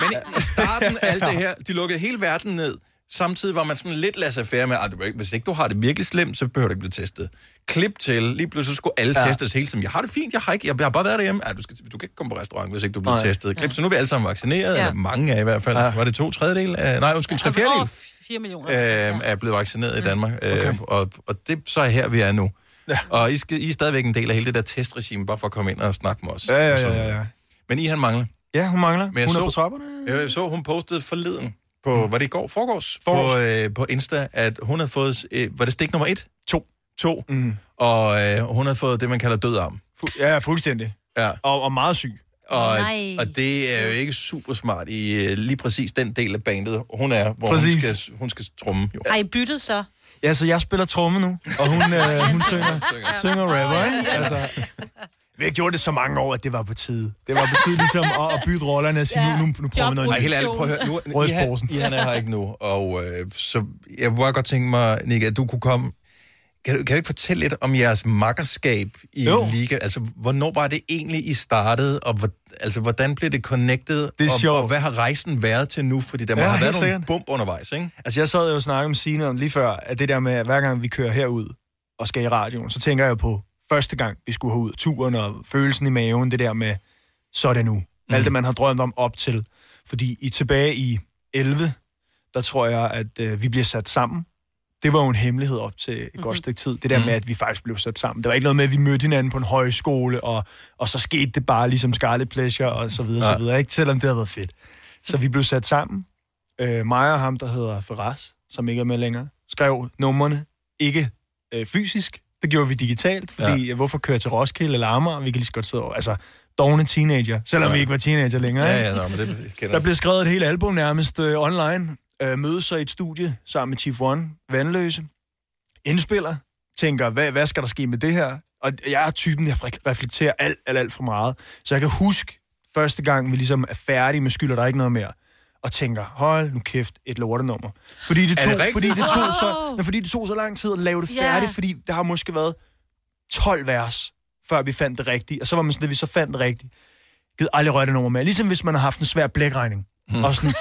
men i- starten af alt det her, de lukkede hele verden ned. Samtidig var man sådan lidt laissez-faire med, at hvis ikke du har det virkelig slemt, så behøver du ikke blive testet. Klip til, lige pludselig skulle alle Ja. ja. testes hele tiden. Jeg har det fint, jeg har, ikke, jeg har bare været derhjemme. Ja, du, skal, du kan ikke komme på restaurant, hvis ikke du bliver Nej. testet. Klip, så nu er vi alle sammen vaccineret, Ja. eller mange af i hvert fald. Ja. Var det to tredjedel? Af, nej, undskyld, tre fjerdedel Over 4 millioner. øh, er blevet vaccineret i Danmark. Okay. Øh, og, og det så er her, vi er nu. Ja. Og I, skal, I er stadigvæk en del af hele det der testregime, bare for at komme ind og snakke med os. Ja, ja, sådan. ja, ja. Men I, han mangler. Ja, hun mangler. Men jeg hun så, er på trapperne. Jeg så, hun postede forleden på, var det i går? Forgårs? På, øh, på Insta, at hun havde fået, øh, var det stik nummer et? To. To. Mm. Og øh, hun havde fået det, man kalder død arm. Fu- Ja, fuldstændig. Ja. Og, og meget syg. Og, Nej. og det er jo ikke super smart i øh, lige præcis den del af bandet, hun er, hvor hun Præcis. skal, hun skal trumme. Jo. Har I byttet så? Ja, så jeg spiller tromme nu, og hun, øh, (laughs) hun synger. synger rapper, ikke? Altså, vi har gjort det så mange år, at det var på tide. Det var på tide (laughs) ligesom at, at bytte rollerne og sige, nu, nu, nu prøver vi noget Nej, helt ærligt, prøv at høre. Nu, I, han, I han er her ikke nu, og øh, så jeg kunne bare godt tænke mig, Nick, at du kunne komme... Kan du, kan du ikke fortælle lidt om jeres makkerskab i Jo. Liga? Altså, hvornår var det egentlig, I startede, og hvor, altså, hvordan blev det connected? Det er og, sjovt. og hvad har rejsen været til nu? Fordi der må Ja, have været nogle sikkert. bump undervejs, ikke? Altså, jeg sad jo og snakkede med Signe om lige før, at det der med, at hver gang vi kører herud og skal i radioen, så tænker jeg på første gang, vi skulle ud turen og følelsen i maven, det der med, så er det nu. Mm. Alt det, man har drømt om op til. Fordi i tilbage i 11, der tror jeg, at øh, vi bliver sat sammen. Det var jo en hemmelighed op til et mm-hmm. godt stykke tid. Det der Mhm. med, at vi faktisk blev sat sammen. Det var ikke noget med, at vi mødte hinanden på en højskole, og, og så skete det bare ligesom Scarlet Pleasure, og så videre, Nej. så videre. Ikke? Selvom det havde været fedt. Så vi blev sat sammen. Øh, mig og ham, der hedder Ferraz, som ikke er med længere, skrev numrene ikke øh, fysisk. Det gjorde vi digitalt, fordi ja. hvorfor køre til Roskilde eller Amager? Vi kan lige så godt sidde over. Altså, dogne teenager, selvom ja. vi ikke var teenager længere. Ja, ja, nå, men det kender Der blev skrevet et helt album nærmest øh, online. Øh, mødes så i et studie sammen med Chief One, Vandløse. Indspiller. Tænker, hvad, hvad skal der ske med det her? Og jeg er typen, jeg reflekterer alt, alt, alt for meget. Så jeg kan huske første gang, vi ligesom er færdige med skylder der ikke noget mere. Og tænker, hold nu kæft, et lortenummer. Fordi det tog, det fordi det tog, så, fordi det tog så lang tid at lave det færdigt, fordi der har måske været 12 vers, før vi fandt det rigtige. Og så var man sådan, at vi så fandt det rigtige. Givet aldrig røre det nummer med. Ligesom hvis man har haft en svær blækregning. Hmm. Og sådan,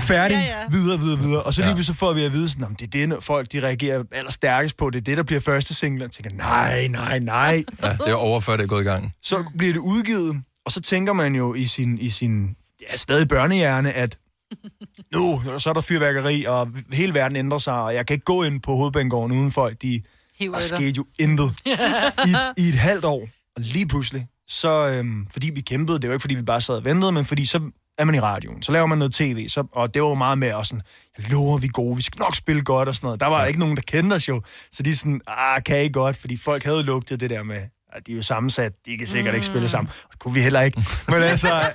færdig, (laughs) ja, ja. videre, videre, videre. Og så lige Ja. så får vi at vide, sådan, "Nå, men det er det, folk de reagerer allerstærkest på. Det er det, der bliver første single. Og tænker, nej, nej, nej. Ja, det er over, før det er gået i gang. Så bliver det udgivet, og så tænker man jo i sin, i sin ja, stadig børnehjerne, at (laughs) nu, så er der fyrværkeri, og hele verden ændrer sig, og jeg kan ikke gå ind på hovedbanegården uden folk, de Hiver der skete jo intet (laughs) i, i et halvt år. Og lige pludselig, så øhm, fordi vi kæmpede, det var ikke fordi vi bare sad og ventede, men fordi så er man i radioen, så laver man noget tv, så, og det var jo meget med, og sådan, jeg lover, vi er gode, vi skal nok spille godt og sådan noget. Der var ja. ikke nogen, der kendte os jo, så de er sådan, ah, kan I godt, fordi folk havde lugtet det der med, at de er jo sammensat, de kan sikkert mm. ikke spille sammen. Og det kunne vi heller ikke. (laughs) Men altså,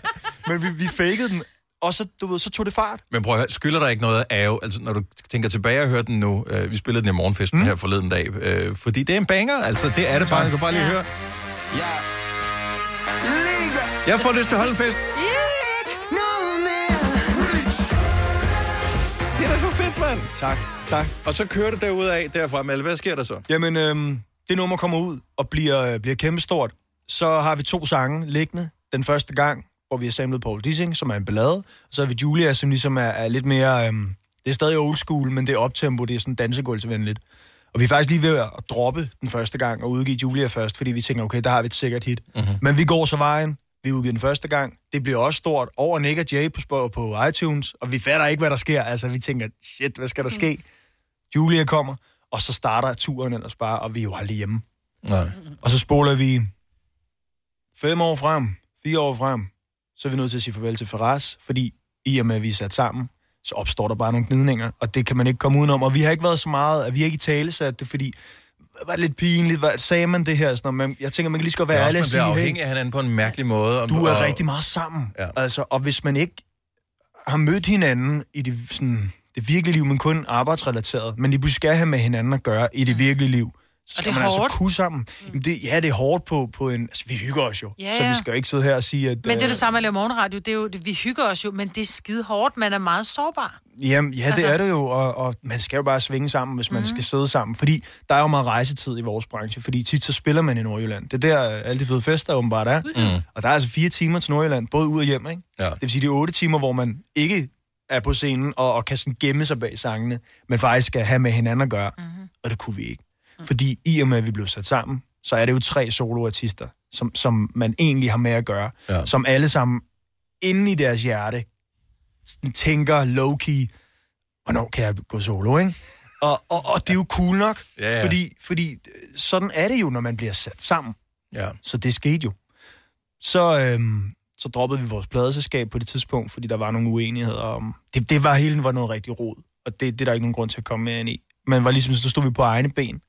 men vi, vi fakede den, og så, du ved, så tog det fart. Men prøv at høre, skylder der ikke noget af, altså når du tænker tilbage og hører den nu, øh, vi spillede den i morgenfesten mm. her forleden dag, øh, fordi det er en banger, altså det er det bare, du kan bare lige høre. Jeg får lyst til at holde en fest. Det er da for fedt, mand. Tak, tak. Og så kører det derudad derfra, Mal. Hvad sker der så? Jamen, øhm, det nummer kommer ud og bliver, øh, bliver kæmpestort. Så har vi to sange liggende. Den første gang, hvor vi har samlet Paul Dissing, som er en ballade. Og så har vi Julia, som ligesom er, er lidt mere... Øhm, det er stadig old school, men det er optempo, det er sådan dansegulvsvenligt. Og vi er faktisk lige ved at droppe den første gang og udgive Julia først, fordi vi tænker, okay, der har vi et sikkert hit. Mhm. Mm-hmm. Men vi går så vejen. Vi udgiver den første gang. Det bliver også stort over Nick og Jay på, på iTunes, og vi fatter ikke, hvad der sker. Altså, vi tænker, shit, hvad skal der ske? Julia kommer, og så starter turen ellers bare, og vi er jo aldrig hjemme. Nej. Og så spoler vi fem år frem, fire år frem, så er vi nødt til at sige farvel til Faraz, fordi i og med, at vi er sat sammen, så opstår der bare nogle gnidninger, og det kan man ikke komme udenom. Og vi har ikke været så meget, at vi har ikke i tale sat det, fordi var det lidt pinligt, hvad, sagde man det her? Sådan, men jeg tænker, man kan lige så godt være ærlig man og bliver sige, afhængig af hinanden på en mærkelig måde. Og, du er og, rigtig meget sammen. Ja. Altså, og hvis man ikke har mødt hinanden i det, sådan, det virkelige liv, men kun arbejdsrelateret, men lige pludselig skal have med hinanden at gøre i det virkelige liv, så Og skal det er man altså hårdt. kunne sammen. Jamen Det, ja, det er hårdt på, på en... Altså, vi hygger os jo. Ja, Så vi ja. skal jo ikke sidde her og sige, at... Men det er øh, det samme at lave morgenradio. Det er jo, vi hygger os jo, men det er skide hårdt. Man er meget sårbar. Jamen, ja, det Altså- er det jo, og, og man skal jo bare svinge sammen, hvis man mm. skal sidde sammen. Fordi der er jo meget rejsetid i vores branche, fordi tit så spiller man i Nordjylland. Det er der, øh, alle de fede fester åbenbart er. Mm. Og der er altså fire timer til Nordjylland, både ud og hjem, ikke? Ja. Det vil sige, det er otte timer, hvor man ikke er på scenen og, og kan sådan gemme sig bag sangene, men faktisk skal have med hinanden at gøre. Mm-hmm. Og det kunne vi ikke. Fordi i og med, at vi blev sat sammen, så er det jo tre soloartister, som, som man egentlig har med at gøre, Ja. som alle sammen inde i deres hjerte tænker low-key, hvornår kan jeg gå solo, ikke? Og, og, og det er jo cool nok, Ja, ja. fordi, fordi øh, sådan er det jo, når man bliver sat sammen. Ja. Så det skete jo. Så, øhm, så droppede vi vores pladeselskab på det tidspunkt, fordi der var nogle uenigheder om... Det, det var hele var noget rigtig rod, og det, det er der ikke nogen grund til at komme mere ind i. Men var ligesom, så stod vi på egne ben,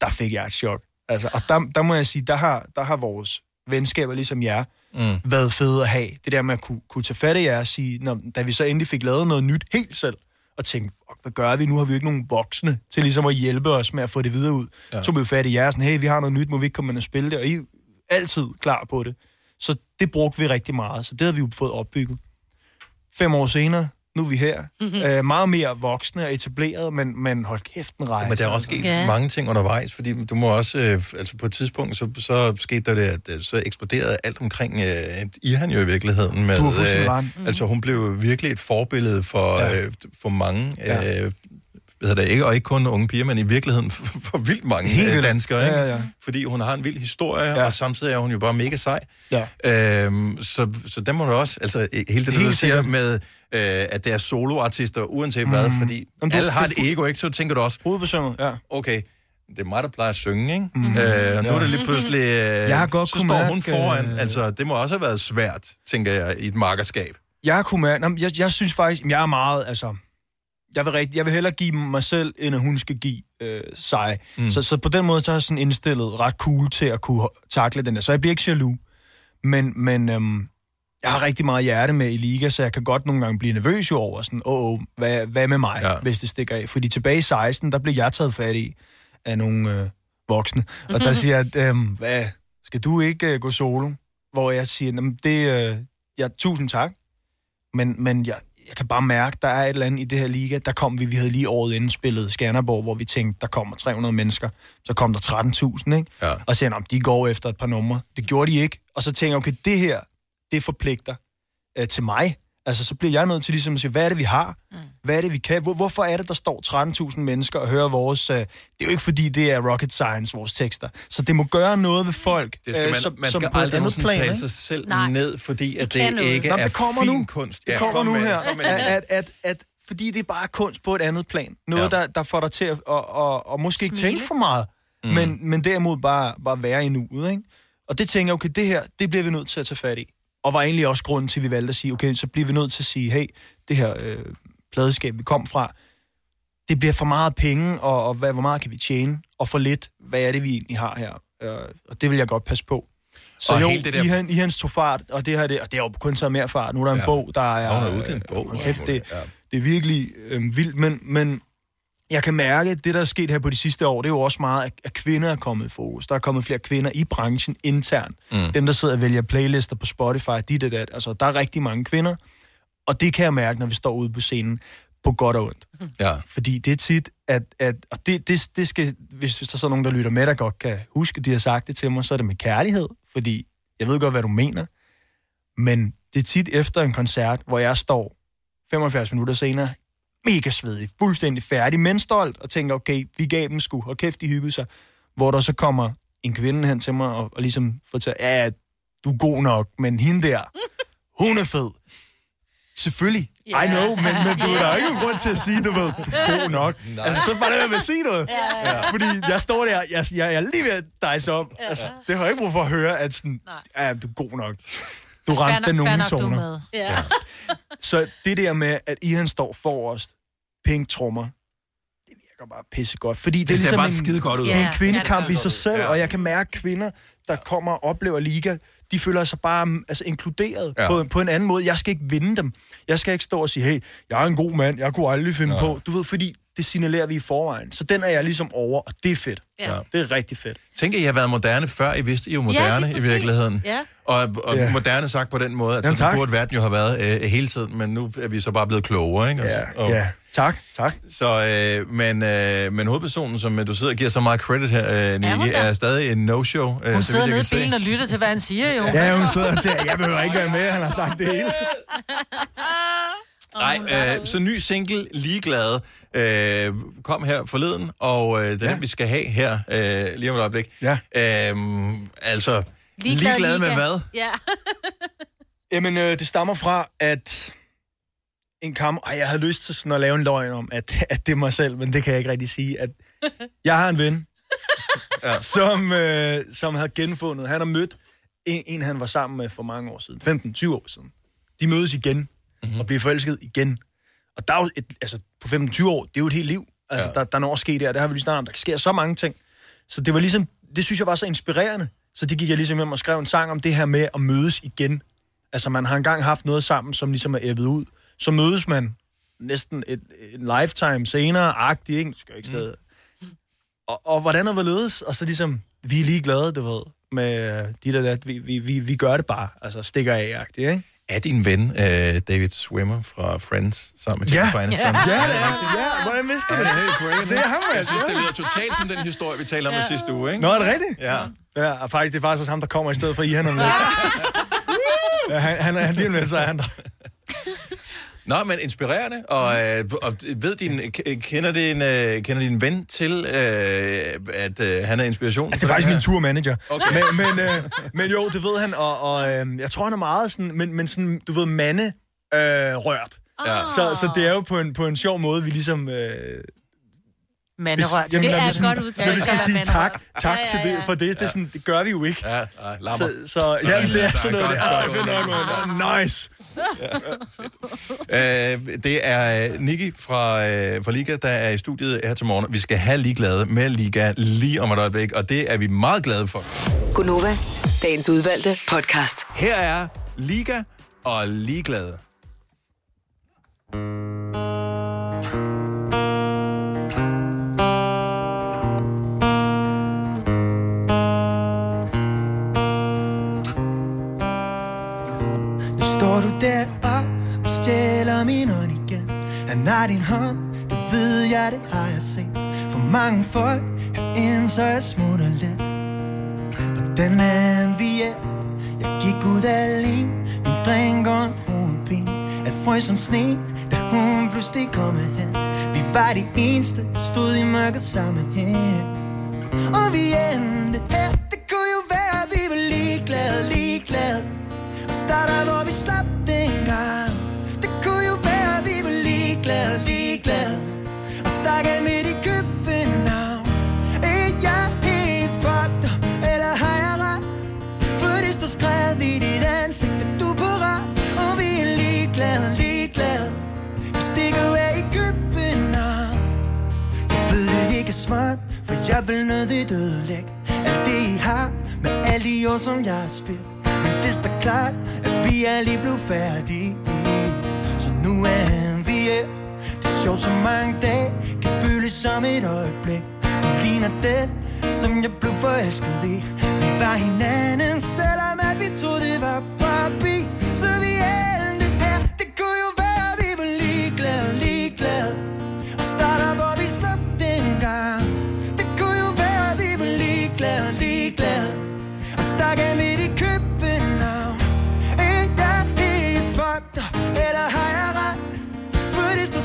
der fik jeg et chok. Altså, og der, der må jeg sige, der har, der har vores venskaber, ligesom jer, Mm. været fede at have. Det der med at kunne, kunne tage fat i jer og sige, når, da vi så endelig fik lavet noget nyt helt selv, og tænkte, fuck, hvad gør vi? Nu har vi jo ikke nogen voksne til ligesom at hjælpe os med at få det videre ud. Ja. Så tog vi fat i jer, sådan, hey, vi har noget nyt, må vi ikke komme ind og spille det? Og I er altid klar på det. Så det brugte vi rigtig meget, så det havde vi jo fået opbygget. Fem år senere, nu er vi her. Mhm. Mm-hmm. Øh, meget mere voksne og etableret, men, men hold kæft en rejse. Men der er også sket Ja. mange ting undervejs, fordi du må også, øh, altså på et tidspunkt, så, så skete der det, at øh, så eksploderede alt omkring øh, Ihan jo i virkeligheden. Med, øh, altså hun blev virkelig et forbillede for, ja. øh, for mange, ja. øh, hedder det, ikke, og ikke kun unge piger, men i virkeligheden (laughs) for, for vildt mange Helt øh, danskere, ikke? ja, ja. fordi hun har en vild historie, ja. og samtidig er hun jo bare mega sej. Ja. Øhm, så, så der må du også, altså hele det, du siger med, øh, at det er soloartister, uanset mm. hvad, fordi Jamen, du- alle har det- et ego, ikke? Så tænker du også, Hovedpersonen, ja. okay, det er mig, der plejer at synge, ikke? Mm. Øh, nu Ja. er det lige pludselig, (laughs) øh, Jeg har godt så står mærke, hun foran. øh, Altså, det må også have været svært, tænker jeg, i et markerskab. Jeg kunne mærke, jeg, jeg synes faktisk, jeg er meget, altså, jeg vil, rigtig, jeg vil hellere give mig selv, end at hun skal give øh, sig. Mm. Så, så på den måde, så er jeg sådan indstillet ret cool til at kunne takle den der. Så jeg bliver ikke jaloux. Men, men øhm, jeg har rigtig meget hjerte med i liga, så jeg kan godt nogle gange blive nervøs jo over sådan, åh, oh, hvad, hvad med mig, ja. hvis det stikker af? Fordi tilbage i 16, der blev jeg taget fat i af nogle øh, voksne. Og der siger jeg, at, øhm, hvad, skal du ikke øh, gå solo? Hvor jeg siger, "Jamen, det, øh, ja, tusind tak, men, men jeg, jeg kan bare mærke, der er et eller andet i det her liga. Der kom vi, vi havde lige året inden spillet Skanderborg, hvor vi tænkte, der kommer 300 mennesker. Så kom der 13.000, ikke? Ja. Og så han, de går efter et par numre. Det gjorde de ikke. Og så tænker jeg, okay, det her, det forpligter øh, til mig. Altså, så bliver jeg nødt til ligesom at sige, hvad er det, vi har? Mm. Hvad er det, vi kan? Hvor, hvorfor er det, der står 13.000 mennesker og hører vores... Øh, det er jo ikke, fordi det er rocket science, vores tekster. Så det må gøre noget ved folk. Det skal man, som- man som skal et aldrig andet nogensinde plan, tale ikke? sig selv Nej. ned, fordi at det noget. ikke Nå, er det kommer fin nu. kunst. Det Ja, kommer kom nu med det. her. Med det. At, at, at, at, fordi det er bare kunst på et andet plan. Noget, Ja. der, der får dig til at og, og, og måske ikke Smile. tænke for meget, mm. men, men derimod bare, bare være i nuet. Ikke? Og det tænker jeg, okay, det her, det bliver vi nødt til at tage fat i. Og var egentlig også grunden til, at vi valgte at sige, okay, så bliver vi nødt til at sige, hey, det her øh, pladeskab, vi kom fra, det bliver for meget penge, og, og hvad, hvor meget kan vi tjene, og for lidt, hvad er det, vi egentlig har her? Øh, og det vil jeg godt passe på. Så Og jo, hele det der- i, han, i hans tog fart, og det her, det, og det har jo kun taget mere fart. Nu er der en Ja. bog, der er... Ja, hun har udgivet en bog. øh, Kæft, det, det er virkelig øh, vildt, men, men jeg kan mærke, at det, der er sket her på de sidste år, det er jo også meget, at- kvinder er kommet i fokus. Der er kommet flere kvinder i branchen internt. Mm. Dem, der sidder og vælger playlister på Spotify, dit og dat. Altså, der er rigtig mange kvinder. Og det kan jeg mærke, når vi står ude på scenen, på godt og ondt. Ja. Fordi det er tit, at... at og det, det, det skal, hvis, hvis der så er nogen, der lytter med, der godt kan huske, de har sagt det til mig, så er det med kærlighed. Fordi jeg ved godt, hvad du mener. Men det er tit efter en koncert, hvor jeg står 75 minutter senere, mega svedig, fuldstændig færdig, men stolt, og tænker, okay, vi gav dem sgu, og kæft, de hyggede sig. Hvor der så kommer en kvinde hen til mig, og, og ligesom fortæller, ja, du er god nok, men hende der, hun er fed. Selvfølgelig. Ja. I know, men, men du er der ikke grund til at sige, du ved, god nok. Nej. Altså, så bare det med at sige noget. Ja, ja. Fordi jeg står der, jeg, jeg, jeg er lige ved at dejse om. Altså, det har jeg ikke brug for at høre, at sådan, ja, du er god nok. Du ramte den nogle toner. Ja. Så det der med, at I han står forrest, pink trommer, det virker bare pissegodt. Fordi det, Det er ser ligesom bare en, skide godt ud. En Ja, kvindekamp ja, i sig selv. Ja. og jeg kan mærke at kvinder, der kommer og oplever liga, de føler sig bare mm, altså, inkluderet Ja. ja. på, på en anden måde. Jeg skal ikke vinde dem. Jeg skal ikke stå og sige, hey, jeg er en god mand, jeg kunne aldrig finde Ja. på. Du ved, fordi det signalerer vi i forvejen. Så den er jeg ligesom over, og det er fedt. Ja. Det er rigtig fedt. Tænk, at I har været moderne før. I vidste, I var moderne Ja, ja, i virkeligheden. Ja. Og, og Ja. ja. moderne sagt på den måde, at Jamen, sådan burde verden jo have været øh, hele tiden, men nu er vi så bare blevet klogere, ikke? Ja, og, ja. Tak, tak. Så, øh, men, øh, men hovedpersonen, som øh, du sidder og giver så meget credit her, øh, Nicky, da? er stadig en no-show. Øh, Hun så sidder nede i bilen se. og lytter til, hvad han siger, jo. Ja, hun sidder og tænker, jeg behøver ikke være med, han har sagt det hele. (laughs) Nej, øh, så ny single, Ligeglade, øh, kom her forleden, og øh, det er ja. den, vi skal have her øh, lige om et øjeblik. Ja. Øh, altså, ligeglade, ligeglade med hvad? Ja. (laughs) Jamen, øh, det stammer fra, at en kam... Ej, jeg havde lyst til sådan at lave en løgn om, at, (laughs) at det er mig selv, men det kan jeg ikke rigtig sige. At (laughs) jeg har en ven, ja. som, øh, som havde genfundet... Han har mødt en, en, han var sammen med for mange år siden. 15-20 år siden. De mødes igen mm-hmm. og bliver forelsket igen. Og der er jo et, altså, på 15-20 år, det er jo et helt liv. Altså, ja. der, der er noget at ske der. Det har vi lige snart. Der sker så mange ting. Så det var ligesom... Det synes jeg var så inspirerende. Så det gik jeg ligesom hjem og skrev en sang om det her med at mødes igen. Altså, man har engang haft noget sammen, som ligesom er æbbet ud. Så mødes man næsten et, en lifetime senere, agtig, ikke? Skal jeg ikke sige. Og, og hvordan er hvorledes? Og så ligesom, vi er lige glade, du ved, med de der, vi, vi, vi, vi gør det bare. Altså, stikker af-agtigt, ikke? Er din ven øh, David Swimmer fra Friends sammen med Ja. Jennifer Aniston? Ja, ja, det er Ja, hvordan vidste du Ja, det? det er. Det er ham, Jeg altså. synes, det lyder totalt som den historie, vi talte om ja. sidste uge, ikke? Nå, er det rigtigt? Ja. Ja, og faktisk, det er faktisk også ham, der kommer i stedet for I, han er med. ja, han, han, er lige med, så er han der. (laughs) Nå, men inspirerende, og, øh, og ved din, kender, din, øh, kender din ven til, øh, at øh, han er inspiration? Altså, det er faktisk min turmanager. Okay. Men, men, øh, men jo, det ved han, og, og øh, jeg tror, han er meget sådan, men, men sådan, du ved, mande øh, rørt. Ja. Så, så det er jo på en, på en sjov måde, vi ligesom... Øh, Manderørt. hvis- jamen, Det er vi et godt udtryk. Når vi skal sige tak, tak Ja, til ja, det, for det, det, er sådan, det gør vi jo ikke. Ja, ja, lammer. Så, så ja, det er sådan noget, det er. Nice. (laughs) Øh, det er øh, Niki fra, øh, fra Liga, der er i studiet her til morgen. Vi skal have Ligeglade med Liga lige om et øjeblik, og det er vi meget glade for. Gunova, dagens udvalgte podcast. Her er Liga og Ligeglade. Nu derop og stjæler min hånd igen. Han har din hånd, det ved jeg, det har jeg set. For mange folk herinde, så jeg smutter lidt. Hvordan er vi er? Jeg gik ud alene Min dreng og en hovedpine At frøs som sne, da hun pludselig kom hen. Vi var de eneste, stod i mørket sammen her. Og vi endte her. Det kunne jo være, at vi var ligeglade, ligeglade og starter, hvor vi slap dengang Det kunne jo være, vi var ligeglade, ligeglade. Og stak af midt i København Er jeg helt fucked up, eller har jeg ret? For det står skrevet i dit ansigt, at du er på ret. Og vi er ligeglade, ligeglade. Vi stikker af i København Jeg ved, det ikke er smart, for jeg vil nødigt ødelægge Alt det I har, med alle de år, som jeg har spildt. Men det står klart, at vi er lige blevet færdige. Så nu er vi her. Det er sjovt, så mange dage kan føles som et øjeblik. Du ligner den, som jeg blev forelsket i. Vi var hinanden, selvom at vi troede det var forbi. Så vi endte her, det kunne jo være, vi var ligeglade, ligeglade. Og starter, hvor vi slap dengang Det kunne jo være, vi var ligeglade, ligeglade. Og stak af midt i køb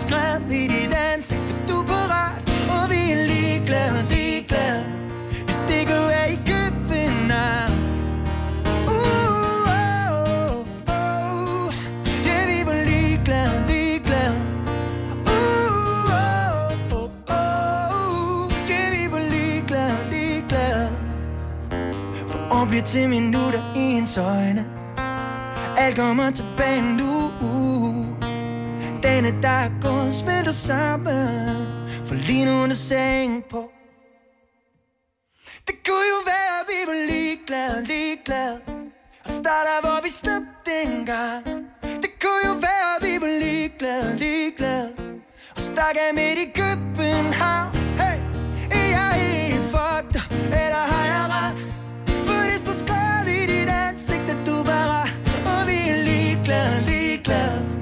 For i dit ansigt, at du er parat? Og vi er ligeglade, ligeglade. Vi stikker af i København Uh, oh, oh, oh. Ja, vi var ligeglade, ligeglade. Uh, oh, oh, oh. Ja, vi var ligeglade, ligeglade. For år bliver til minutter i ens øjne. Alt kommer tilbage nu. Dagene der går gået smelter sammen. For lige nu er der seng på. Det kunne jo være, at vi var ligeglade, ligeglade. Og starter, hvor vi slap dengang Det kunne jo være, at vi var ligeglade, ligeglade. Og stak af midt i København. Hey, er jeg helt fucked eller har jeg ret? For det står skrevet i dit ansigt, at du bare Og vi er ligeglade, ligeglade.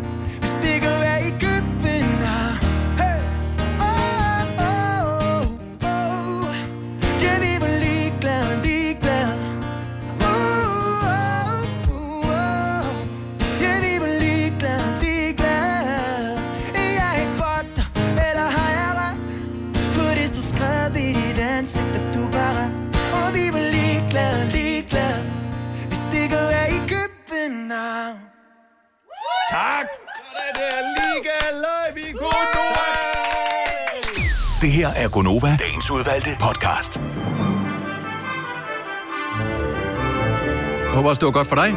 Her er Gonova, dagens udvalgte podcast. Jeg håber også, det var godt for dig.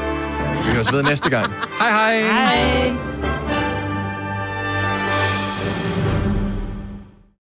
Vi høres ved næste gang. Hej hej! Hej.